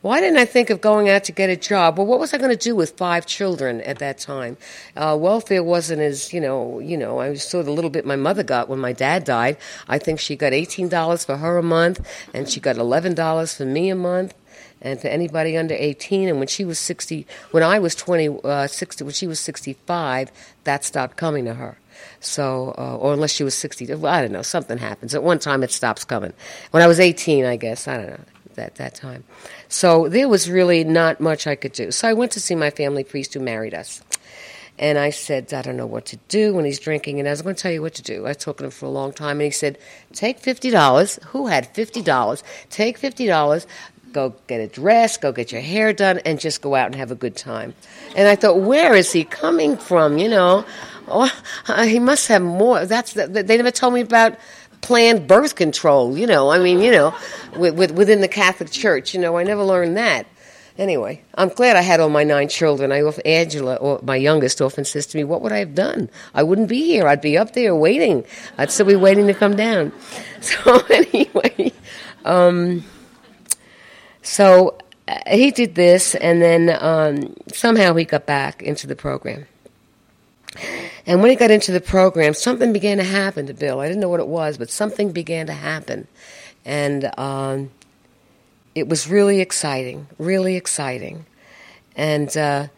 Why didn't I think of going out to get a job? Well, what was I going to do with five children at that time? Uh, welfare wasn't as you know, you know. I saw the little bit my mother got when my dad died. I think she got eighteen dollars for her a month, and she got eleven dollars for me a month and for anybody under 18. And when she was 60, when I was 20, uh, 60, when she was 65, that stopped coming to her. So, uh, or unless she was 60, I don't know, something happens. At one time, it stops coming. When I was 18, I guess, I don't know, that, that time. So there was really not much I could do. So I went to see my family priest who married us. And I said, I don't know what to do when he's drinking. And I was going to tell you what to do. I talking to him for a long time. And he said, Take $50. Who had $50? Take $50, go get a dress, go get your hair done, and just go out and have a good time. And I thought, where is he coming from? You know, oh, [LAUGHS] he must have more. That's the, they never told me about planned birth control. You know, I mean, you know, [LAUGHS] with, with, within the Catholic Church. You know, I never learned that. Anyway, I'm glad I had all my nine children. I Angela, or my youngest, often says to me, "What would I have done? I wouldn't be here. I'd be up there waiting. I'd still be waiting to come down." [LAUGHS] So anyway. Um, so uh, he did this, and then um, somehow he got back into the program. And when he got into the program, something began to happen to Bill. I didn't know what it was, but something began to happen. And um, it was really exciting, really exciting. And uh,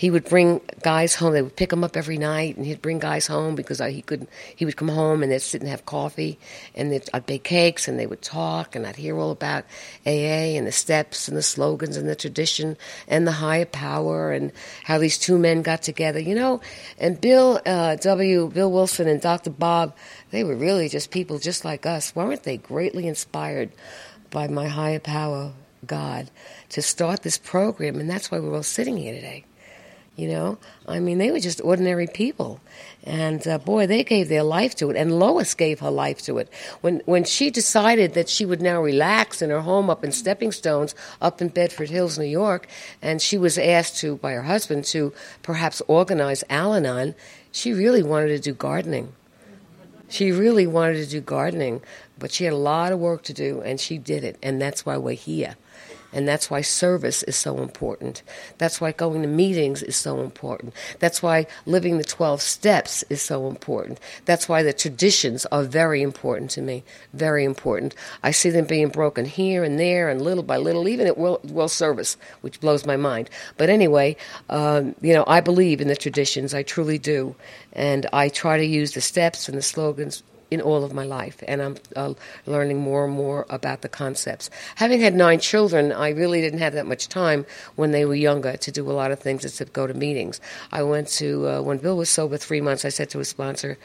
he would bring guys home. They would pick him up every night, and he'd bring guys home because he could. He would come home and they'd sit and have coffee, and I'd bake cakes, and they would talk, and I'd hear all about AA and the steps and the slogans and the tradition and the higher power and how these two men got together, you know. And Bill uh, W. Bill Wilson and Dr. Bob, they were really just people just like us, weren't they? Greatly inspired by my higher power, God, to start this program, and that's why we're all sitting here today. You know, I mean, they were just ordinary people, and uh, boy, they gave their life to it. And Lois gave her life to it when when she decided that she would now relax in her home up in Stepping Stones, up in Bedford Hills, New York, and she was asked to by her husband to perhaps organize Al-Anon. She really wanted to do gardening. She really wanted to do gardening, but she had a lot of work to do, and she did it, and that's why we're here. And that's why service is so important. That's why going to meetings is so important. That's why living the 12 steps is so important. That's why the traditions are very important to me. Very important. I see them being broken here and there and little by little, even at World, World Service, which blows my mind. But anyway, um, you know, I believe in the traditions. I truly do. And I try to use the steps and the slogans in all of my life, and I'm uh, learning more and more about the concepts. Having had nine children, I really didn't have that much time when they were younger to do a lot of things except go to meetings. I went to, uh, when Bill was sober three months, I said to his sponsor,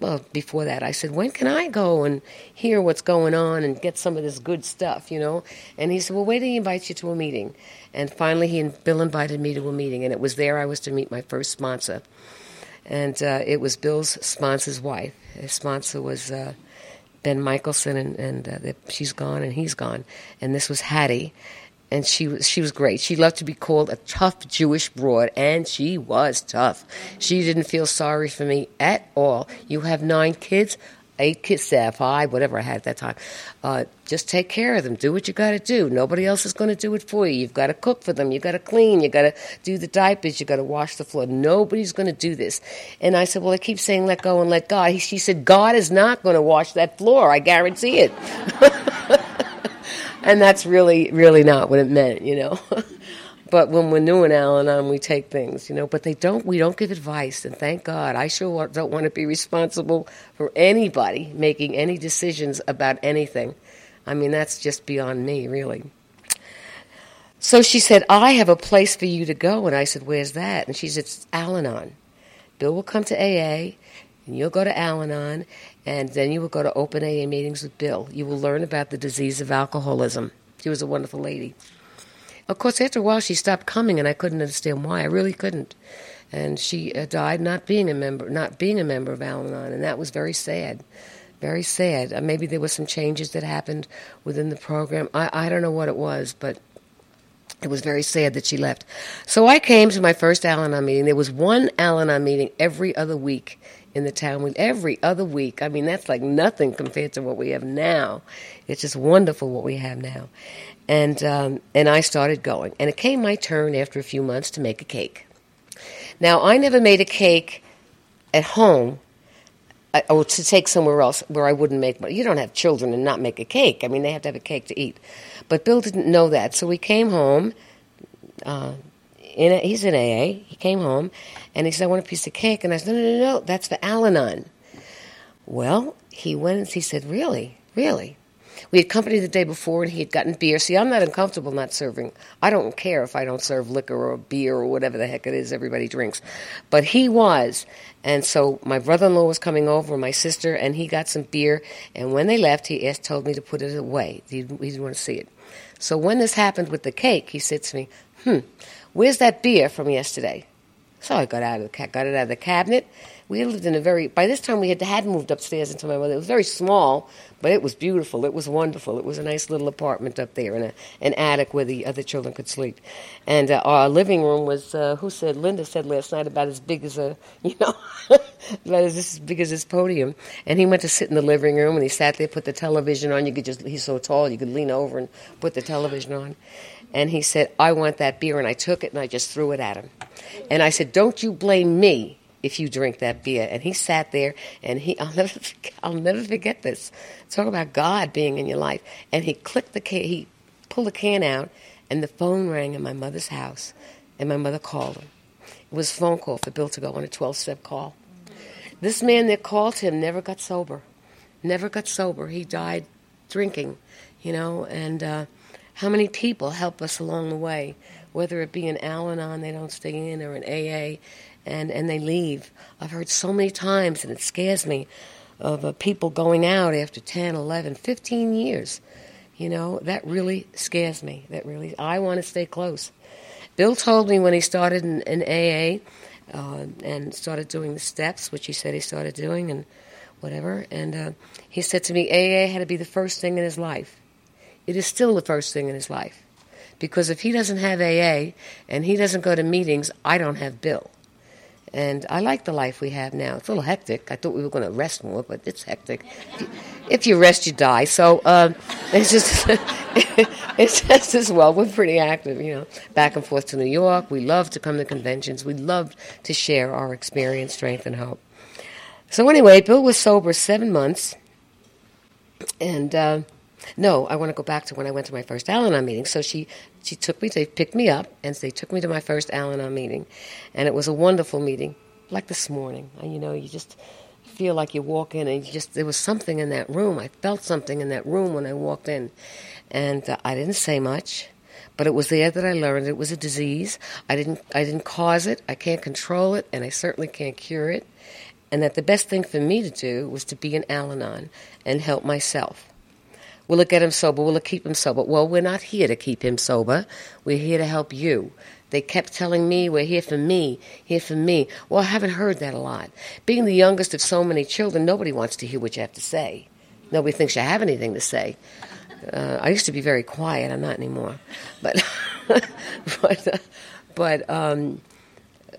well, before that, I said, when can I go and hear what's going on and get some of this good stuff, you know? And he said, well, wait till he invites you to a meeting. And finally, he and Bill invited me to a meeting, and it was there I was to meet my first sponsor and uh, it was Bill's sponsor's wife. His sponsor was uh, Ben Michelson, and, and uh, she's gone and he's gone. And this was Hattie, and she was she was great. She loved to be called a tough Jewish broad, and she was tough. She didn't feel sorry for me at all. You have nine kids eight kids, five, whatever I had at that time. Uh, just take care of them. Do what you got to do. Nobody else is going to do it for you. You've got to cook for them. You've got to clean. You've got to do the diapers. You've got to wash the floor. Nobody's going to do this. And I said, well, I keep saying let go and let God. He, she said, God is not going to wash that floor. I guarantee it. [LAUGHS] and that's really, really not what it meant, you know. [LAUGHS] But when we're new in Al-Anon, we take things, you know. But they don't. We don't give advice, and thank God. I sure don't want to be responsible for anybody making any decisions about anything. I mean, that's just beyond me, really. So she said, "I have a place for you to go," and I said, "Where's that?" And she said, "It's Al-Anon. Bill will come to AA, and you'll go to Al-Anon, and then you will go to open AA meetings with Bill. You will learn about the disease of alcoholism." She was a wonderful lady. Of course, after a while, she stopped coming, and I couldn't understand why. I really couldn't. And she uh, died not being a member, not being a member of Al-Anon, and that was very sad, very sad. Uh, maybe there were some changes that happened within the program. I, I don't know what it was, but it was very sad that she left. So I came to my first Al-Anon meeting. There was one Al-Anon meeting every other week in the town. Every other week. I mean, that's like nothing compared to what we have now. It's just wonderful what we have now and um, and I started going. And it came my turn after a few months to make a cake. Now I never made a cake at home. Uh, or to take somewhere else where I wouldn't make. Money. You don't have children and not make a cake. I mean, they have to have a cake to eat. But Bill didn't know that, so we came home. Uh, in a, he's in AA. He came home, and he said, "I want a piece of cake." And I said, "No, no, no, no. That's the Al-Anon." Well, he went and he said, "Really, really." We had company the day before, and he had gotten beer. See, I'm not uncomfortable not serving. I don't care if I don't serve liquor or beer or whatever the heck it is everybody drinks. But he was. And so my brother in law was coming over, my sister, and he got some beer. And when they left, he asked, told me to put it away. He, he didn't want to see it. So when this happened with the cake, he said to me, Hmm, where's that beer from yesterday? So I got out of the got it out of the cabinet. We lived in a very. By this time, we had had moved upstairs into my mother. It was very small, but it was beautiful. It was wonderful. It was a nice little apartment up there in a, an attic where the other children could sleep. And uh, our living room was, uh, who said, Linda said last night, about as big as a, [LAUGHS] you know, about as big as this podium. And he went to sit in the living room and he sat there, put the television on. You could just, he's so tall, you could lean over and put the television on. And he said, I want that beer. And I took it and I just threw it at him. And I said, Don't you blame me if you drink that beer. And he sat there, and he [LAUGHS] I'll never I'll never forget this. Talk about God being in your life. And he clicked the can, he pulled the can out, and the phone rang in my mother's house, and my mother called him. It was a phone call for Bill to go on a 12 step call. This man that called him never got sober, never got sober. He died drinking, you know, and uh, how many people help us along the way, whether it be an Al Anon, they don't stay in, or an AA, and, and they leave. I've heard so many times, and it scares me, of uh, people going out after 10, 11, 15 years. You know, that really scares me. That really, I want to stay close. Bill told me when he started in, in AA uh, and started doing the steps, which he said he started doing, and whatever, and uh, he said to me, AA had to be the first thing in his life it is still the first thing in his life. Because if he doesn't have AA and he doesn't go to meetings, I don't have Bill. And I like the life we have now. It's a little hectic. I thought we were going to rest more, but it's hectic. If you rest, you die. So um, [LAUGHS] it's just [LAUGHS] it's just as well. We're pretty active, you know, back and forth to New York. We love to come to conventions. We love to share our experience, strength, and hope. So anyway, Bill was sober seven months, and uh, no, I want to go back to when I went to my first Al-Anon meeting. So she she took me, they picked me up, and they took me to my first Al-Anon meeting, and it was a wonderful meeting, like this morning. You know, you just feel like you walk in, and you just there was something in that room. I felt something in that room when I walked in, and uh, I didn't say much. But it was there that I learned it was a disease. I didn't I didn't cause it. I can't control it, and I certainly can't cure it. And that the best thing for me to do was to be an Al-Anon and help myself. Will it get him sober? Will it keep him sober? Well, we're not here to keep him sober. We're here to help you. They kept telling me, we're here for me, here for me. Well, I haven't heard that a lot. Being the youngest of so many children, nobody wants to hear what you have to say. Nobody thinks you have anything to say. Uh, I used to be very quiet. I'm not anymore. But, [LAUGHS] but, uh, but, um,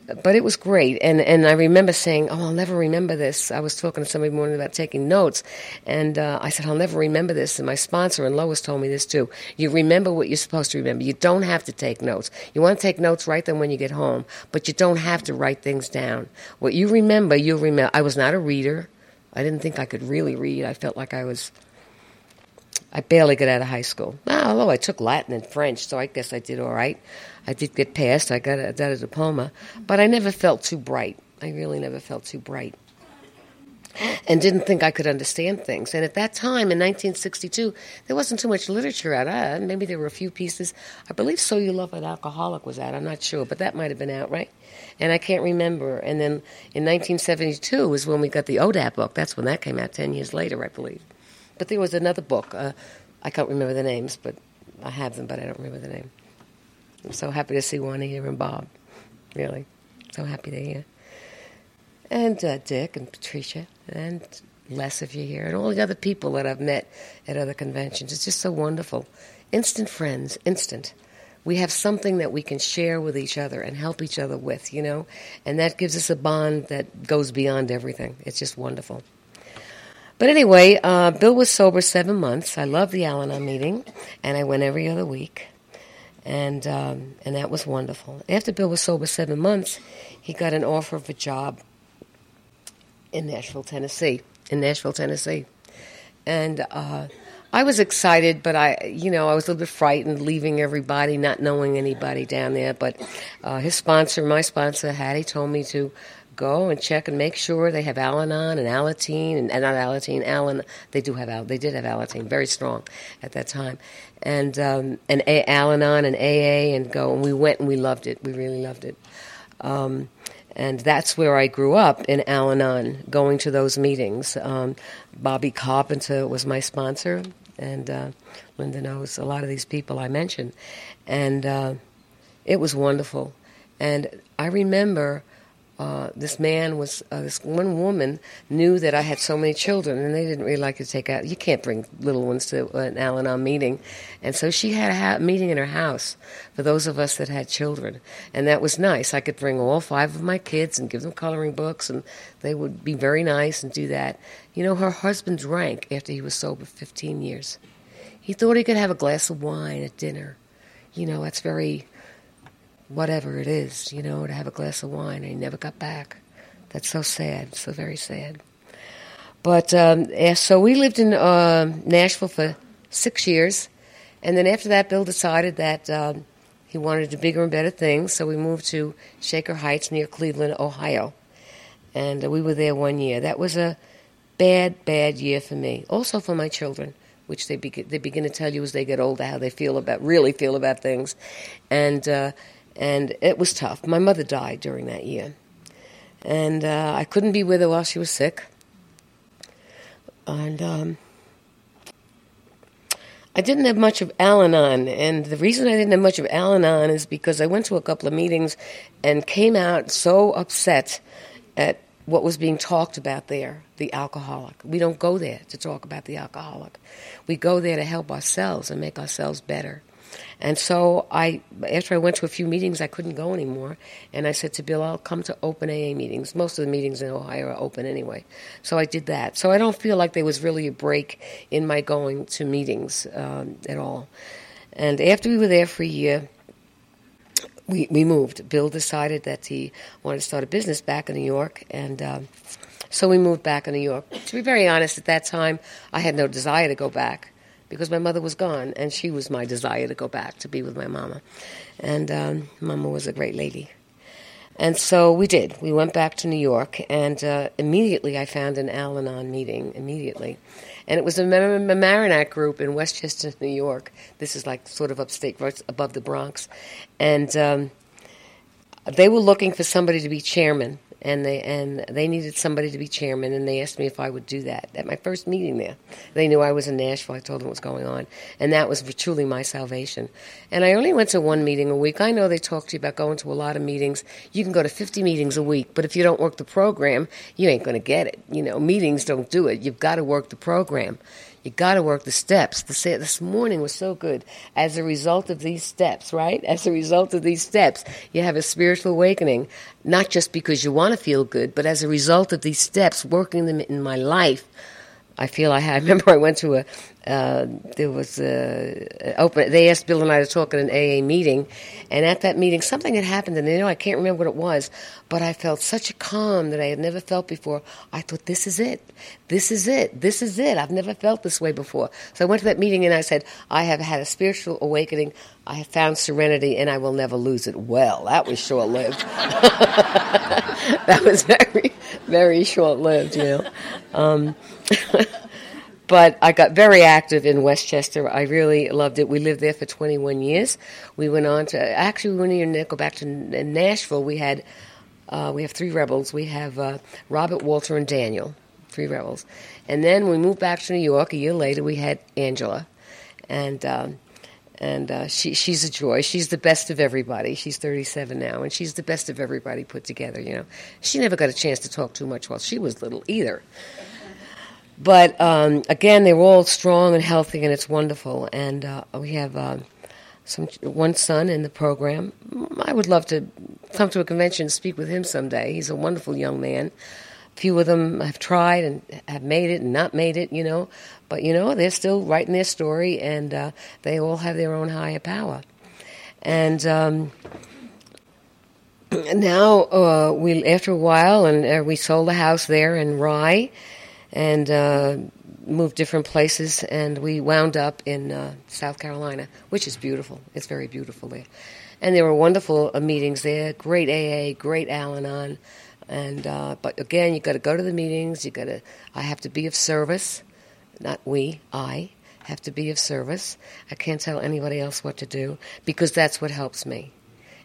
but it was great. And, and I remember saying, Oh, I'll never remember this. I was talking to somebody morning about taking notes. And uh, I said, I'll never remember this. And my sponsor and Lois told me this too. You remember what you're supposed to remember. You don't have to take notes. You want to take notes, write them when you get home. But you don't have to write things down. What you remember, you'll remember. I was not a reader. I didn't think I could really read. I felt like I was. I barely got out of high school. Although I took Latin and French, so I guess I did all right. I did get passed. I got a, got a diploma, but I never felt too bright. I really never felt too bright. And didn't think I could understand things. And at that time, in 1962, there wasn't too much literature out. Uh, maybe there were a few pieces. I believe So You Love an Alcoholic was out. I'm not sure, but that might have been out, right? And I can't remember. And then in 1972 was when we got the ODAT book. That's when that came out, 10 years later, I believe. But there was another book. Uh, I can't remember the names, but I have them, but I don't remember the name. I'm so happy to see Juanita here and Bob. Really. So happy to hear. And uh, Dick and Patricia and Les, if you're here, and all the other people that I've met at other conventions. It's just so wonderful. Instant friends, instant. We have something that we can share with each other and help each other with, you know? And that gives us a bond that goes beyond everything. It's just wonderful. But anyway, uh, Bill was sober seven months. I love the Al Anon meeting, and I went every other week and um, and that was wonderful. After Bill was sober seven months, he got an offer of a job in Nashville, Tennessee. In Nashville, Tennessee, and uh, I was excited, but I, you know, I was a little bit frightened leaving everybody, not knowing anybody down there. But uh, his sponsor, my sponsor, Hattie, told me to go and check and make sure they have Al-Anon and Alateen and, and not Alateen, Alan. They do have Al. They did have Alateen, very strong at that time, and um, and A- Al-Anon and AA and go. And we went and we loved it. We really loved it. Um, and that's where I grew up in Al-Anon, going to those meetings. Um, Bobby Carpenter was my sponsor, and uh, Linda knows a lot of these people I mentioned, and uh, it was wonderful. And I remember uh, this man was uh, this one woman knew that I had so many children, and they didn't really like to take out. You can't bring little ones to an Al-Anon meeting, and so she had a ha- meeting in her house for those of us that had children, and that was nice. I could bring all five of my kids and give them coloring books, and they would be very nice and do that. You know, her husband drank after he was sober 15 years. He thought he could have a glass of wine at dinner. You know, that's very whatever it is, you know, to have a glass of wine. And he never got back. That's so sad, so very sad. But um, yeah, so we lived in uh, Nashville for six years, and then after that, Bill decided that um, he wanted to do bigger and better things, so we moved to Shaker Heights near Cleveland, Ohio, and uh, we were there one year. That was a bad, bad year for me. Also for my children, which they begin, they begin to tell you as they get older how they feel about really feel about things, and uh, and it was tough. My mother died during that year, and uh, I couldn't be with her while she was sick, and. Um, I didn't have much of Al Anon, and the reason I didn't have much of Al Anon is because I went to a couple of meetings and came out so upset at what was being talked about there, the alcoholic. We don't go there to talk about the alcoholic. We go there to help ourselves and make ourselves better. And so I, after I went to a few meetings, I couldn't go anymore. And I said to Bill, I'll come to open AA meetings. Most of the meetings in Ohio are open anyway. So I did that. So I don't feel like there was really a break in my going to meetings um, at all. And after we were there for a year, we, we moved. Bill decided that he wanted to start a business back in New York, and um, so we moved back in New York. To be very honest, at that time, I had no desire to go back because my mother was gone, and she was my desire to go back to be with my mama. And um, mama was a great lady. And so we did. We went back to New York, and uh, immediately I found an Al Anon meeting, immediately. And it was a Mamaroneck group in Westchester, New York. This is like sort of upstate, right above the Bronx. And um, they were looking for somebody to be chairman and they and they needed somebody to be chairman, and they asked me if I would do that at my first meeting there. They knew I was in Nashville. I told them what was going on, and that was truly my salvation. And I only went to one meeting a week. I know they talk to you about going to a lot of meetings. You can go to 50 meetings a week, but if you don't work the program, you ain't going to get it. You know, meetings don't do it. You've got to work the program. You got to work the steps. This morning was so good. As a result of these steps, right? As a result of these steps, you have a spiritual awakening, not just because you want to feel good, but as a result of these steps, working them in my life. I feel I had. I [LAUGHS] remember I went to a, uh, there was a, open. They asked Bill and I to talk at an AA meeting, and at that meeting, something had happened, and you know I can't remember what it was, but I felt such a calm that I had never felt before. I thought, "This is it. This is it. This is it. I've never felt this way before." So I went to that meeting and I said, "I have had a spiritual awakening. I have found serenity, and I will never lose it." Well, that was short lived. [LAUGHS] that was very, very short lived, you know. Um, [LAUGHS] but I got very active in Westchester. I really loved it. We lived there for 21 years. We went on to actually we go back to Nashville. We had uh, we have three rebels. We have uh, Robert, Walter, and Daniel, three rebels. And then we moved back to New York. A year later, we had Angela, and um, and uh, she she's a joy. She's the best of everybody. She's 37 now, and she's the best of everybody put together. You know, she never got a chance to talk too much while she was little either. But um, again, they were all strong and healthy, and it's wonderful. And uh, we have uh, some one son in the program. I would love to come to a convention and speak with him someday. He's a wonderful young man. A few of them have tried and have made it and not made it, you know. But you know, they're still writing their story, and uh, they all have their own higher power. And um, [CLEARS THROAT] now uh, we, after a while, and uh, we sold the house there in Rye and uh, moved different places, and we wound up in uh, South Carolina, which is beautiful. It's very beautiful there. And there were wonderful uh, meetings there, great AA, great Al Anon. And uh, but again, you got to go to the meetings. You got to. I have to be of service, not we. I have to be of service. I can't tell anybody else what to do because that's what helps me.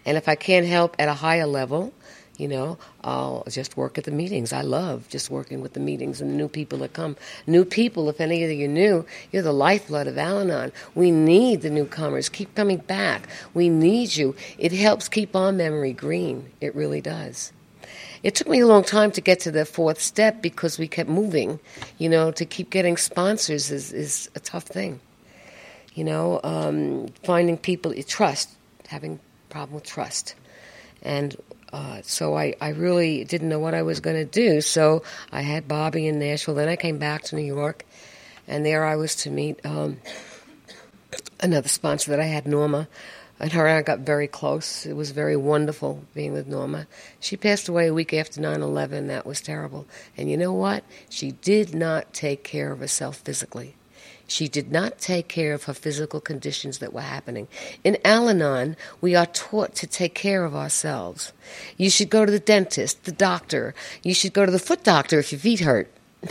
And if I can't help at a higher level, you know, I'll just work at the meetings. I love just working with the meetings and the new people that come. New people, if any of you are new, you're the lifeblood of Al Anon. We need the newcomers. Keep coming back. We need you. It helps keep our memory green. It really does. It took me a long time to get to the fourth step because we kept moving. You know, to keep getting sponsors is, is a tough thing. You know, um, finding people, trust, having problem with trust. And uh, so I, I really didn't know what I was going to do. So I had Bobby in Nashville. Then I came back to New York, and there I was to meet um, another sponsor that I had, Norma, and her and I got very close. It was very wonderful being with Norma. She passed away a week after 9 11. That was terrible. And you know what? She did not take care of herself physically. She did not take care of her physical conditions that were happening. In Al Anon, we are taught to take care of ourselves. You should go to the dentist, the doctor. You should go to the foot doctor if your feet hurt. [LAUGHS]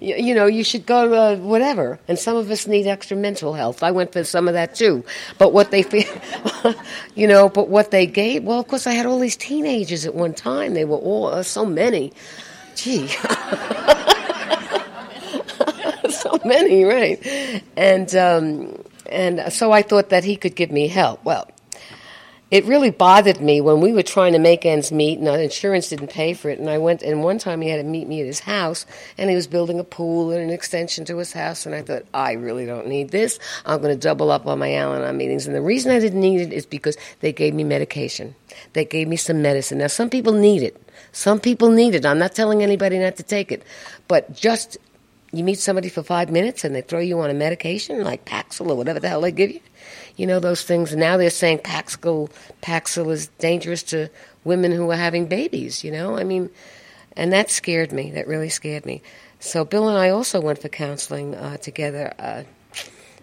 you, know, you should go to uh, whatever. And some of us need extra mental health. I went for some of that too. But what they, [LAUGHS] you know, but what they gave, well, of course, I had all these teenagers at one time. They were all, uh, so many. Gee. [LAUGHS] [LAUGHS] so many, right? And um, and so I thought that he could give me help. Well, it really bothered me when we were trying to make ends meet, and our insurance didn't pay for it. And I went, and one time he had to meet me at his house, and he was building a pool and an extension to his house. And I thought, I really don't need this. I'm going to double up on my Al-Anon meetings. And the reason I didn't need it is because they gave me medication. They gave me some medicine. Now, some people need it. Some people need it. I'm not telling anybody not to take it, but just you meet somebody for five minutes and they throw you on a medication like Paxil or whatever the hell they give you. You know those things. Now they're saying Paxil, Paxil is dangerous to women who are having babies. You know, I mean, and that scared me. That really scared me. So Bill and I also went for counseling uh, together. Uh,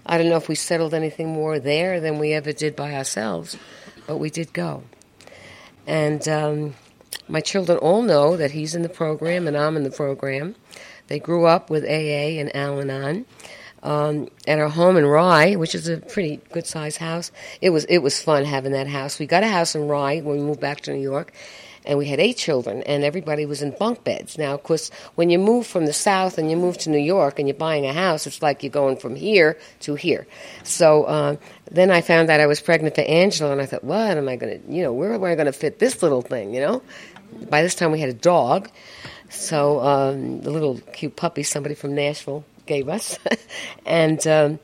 I don't know if we settled anything more there than we ever did by ourselves, but we did go. And um, my children all know that he's in the program and I'm in the program. They grew up with AA and Al Anon. Um, at our home in Rye, which is a pretty good sized house. It was it was fun having that house. We got a house in Rye when we moved back to New York, and we had eight children, and everybody was in bunk beds. Now, of course, when you move from the South and you move to New York and you're buying a house, it's like you're going from here to here. So uh, then I found out I was pregnant for Angela, and I thought, what am I going to, you know, where am I going to fit this little thing, you know? By this time, we had a dog. So um, the little cute puppy somebody from Nashville gave us, [LAUGHS] and um,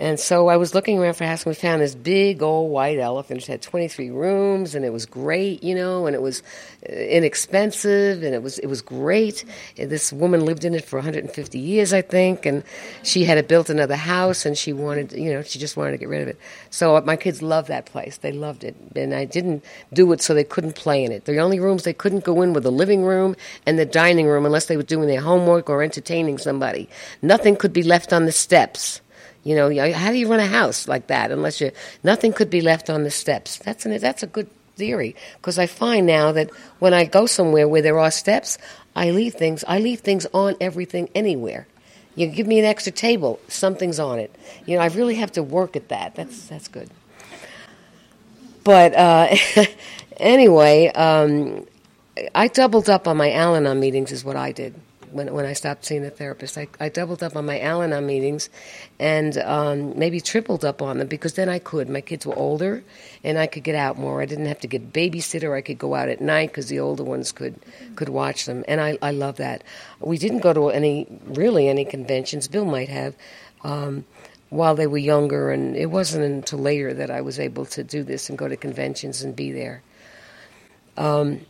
and so I was looking around for a house, and we found this big old white elephant. It had 23 rooms, and it was great, you know, and it was uh, inexpensive, and it was it was great. And this woman lived in it for 150 years, I think, and she had it built another house, and she wanted, you know, she just wanted to get rid of it. So uh, my kids loved that place; they loved it, and I didn't do it so they couldn't play in it. The only rooms they couldn't go in were the living room and the dining room, unless they were doing their homework or entertaining somebody. Nothing could be left on the steps. You know, how do you run a house like that unless you nothing could be left on the steps? That's an, that's a good theory because I find now that when I go somewhere where there are steps, I leave things. I leave things on everything anywhere. You give me an extra table, something's on it. You know, I really have to work at that. That's that's good. But uh, [LAUGHS] anyway, um, I doubled up on my Al-Anon meetings, is what I did when when I stopped seeing the therapist. I, I doubled up on my Al-Anon meetings, and um, maybe tripled up on them because then I could. My kids were older, and I could get out more. I didn't have to get babysitter. I could go out at night because the older ones could could watch them, and I I love that. We didn't go to any really any conventions. Bill might have. Um, while they were younger, and it wasn't until later that I was able to do this and go to conventions and be there. Um,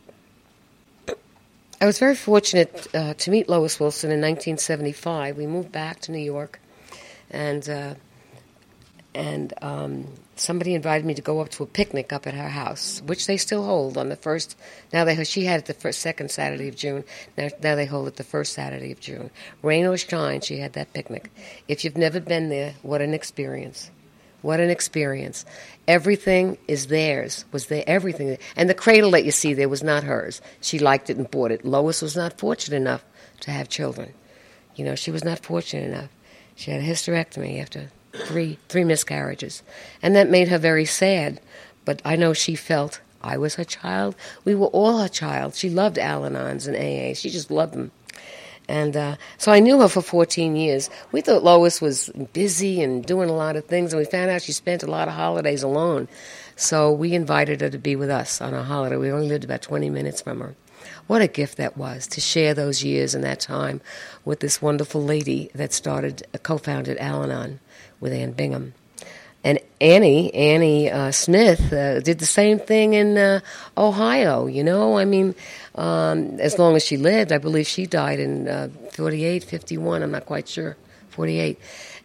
I was very fortunate uh, to meet Lois Wilson in 1975. We moved back to New York, and uh, and um, somebody invited me to go up to a picnic up at her house, which they still hold on the first. Now they she had it the first second Saturday of June. Now, now they hold it the first Saturday of June. Rain or shine, she had that picnic. If you've never been there, what an experience! What an experience. Everything is theirs, was there, everything. And the cradle that you see there was not hers. She liked it and bought it. Lois was not fortunate enough to have children. You know, she was not fortunate enough. She had a hysterectomy after three, three miscarriages. And that made her very sad. But I know she felt I was her child. We were all her child. She loved Al Anons and AA. She just loved them. And uh, so I knew her for 14 years. We thought Lois was busy and doing a lot of things, and we found out she spent a lot of holidays alone. So we invited her to be with us on a holiday. We only lived about 20 minutes from her. What a gift that was to share those years and that time with this wonderful lady that started, uh, co founded Al Anon with Ann Bingham. And Annie, Annie uh, Smith, uh, did the same thing in uh, Ohio. You know, I mean, um, as long as she lived, I believe she died in uh, 48, 51. I'm not quite sure, 48.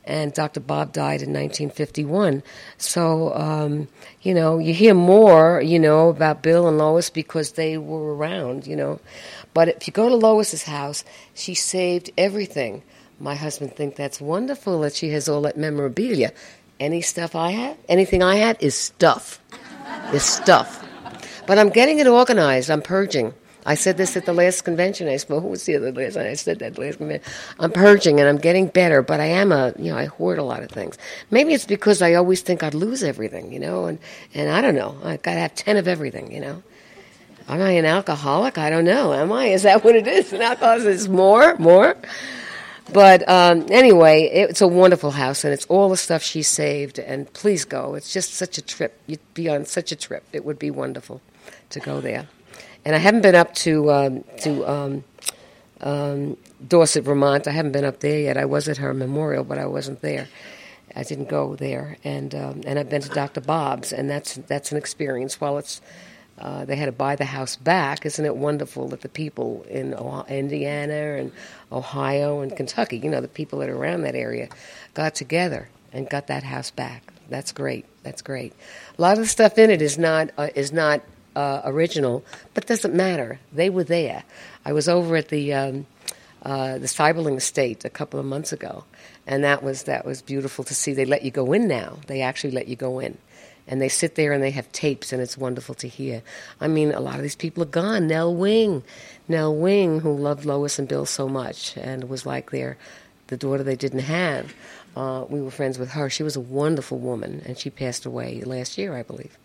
and Dr. Bob died in 1951. So, um, you know, you hear more, you know, about Bill and Lois because they were around, you know. But if you go to Lois's house, she saved everything. My husband thinks that's wonderful that she has all that memorabilia. Any stuff I had, anything I had is stuff. Is stuff. But I'm getting it organized. I'm purging. I said this at the last convention. I spoke. Who was the other last? I said that last convention. I'm purging and I'm getting better, but I am a you know I hoard a lot of things. Maybe it's because I always think I'd lose everything, you know, and and I don't know. I've gotta have ten of everything, you know. Am I an alcoholic? I don't know. Am I? Is that what it is? An alcoholic is more, more. But um, anyway, it's a wonderful house, and it's all the stuff she saved. And please go. It's just such a trip. You'd be on such a trip. It would be wonderful to go there and I haven't been up to um, to um, um, Dorset, Vermont. I haven't been up there yet. I was at her memorial, but I wasn't there. I didn't go there, and um, and I've been to Dr. Bob's, and that's that's an experience. While it's uh, they had to buy the house back, isn't it wonderful that the people in Indiana and Ohio and Kentucky, you know, the people that are around that area, got together and got that house back. That's great. That's great. A lot of the stuff in it is not uh, is not uh, original, but doesn't matter. They were there. I was over at the um, uh, the Seiberling estate a couple of months ago, and that was that was beautiful to see. They let you go in now. They actually let you go in, and they sit there and they have tapes, and it's wonderful to hear. I mean, a lot of these people are gone. Nell Wing, Nell Wing, who loved Lois and Bill so much, and was like their the daughter they didn't have. Uh, we were friends with her. She was a wonderful woman, and she passed away last year, I believe.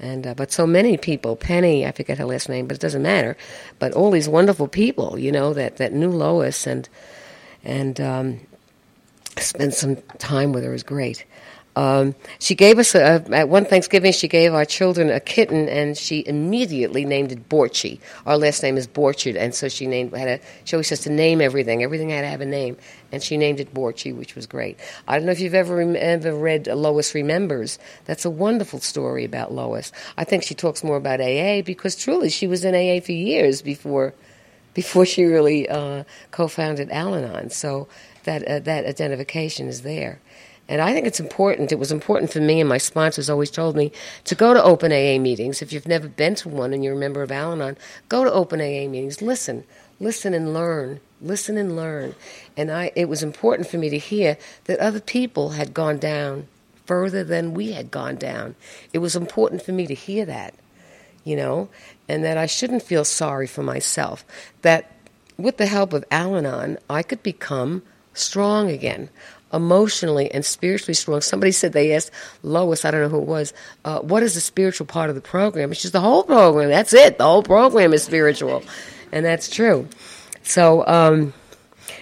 And uh, but so many people, Penny, I forget her last name, but it doesn't matter. But all these wonderful people, you know, that that knew Lois and and um, spent some time with her is great. Um, she gave us a, at one Thanksgiving. She gave our children a kitten, and she immediately named it Borchy. Our last name is Borchard, and so she named had a. She always has to name everything. Everything had to have a name, and she named it Borchy, which was great. I don't know if you've ever ever read Lois Remembers. That's a wonderful story about Lois. I think she talks more about AA because truly she was in AA for years before before she really uh, co-founded Al-Anon. So that uh, that identification is there. And I think it's important. It was important for me, and my sponsors always told me to go to open AA meetings. If you've never been to one and you're a member of Al Anon, go to open AA meetings. Listen, listen and learn. Listen and learn. And I, it was important for me to hear that other people had gone down further than we had gone down. It was important for me to hear that, you know, and that I shouldn't feel sorry for myself. That with the help of Al Anon, I could become strong again emotionally and spiritually strong. Somebody said they asked Lois, I don't know who it was, uh, what is the spiritual part of the program? It's just the whole program. That's it. The whole program is spiritual, and that's true. So um,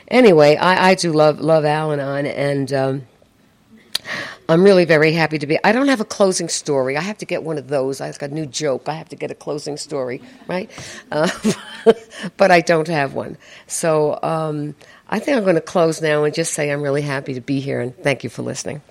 anyway, I, I, do love love Al-Anon, and um, I'm really very happy to be. I don't have a closing story. I have to get one of those. I've got a new joke. I have to get a closing story, right? Uh, [LAUGHS] but I don't have one. So um, I think I'm going to close now and just say I'm really happy to be here and thank you for listening.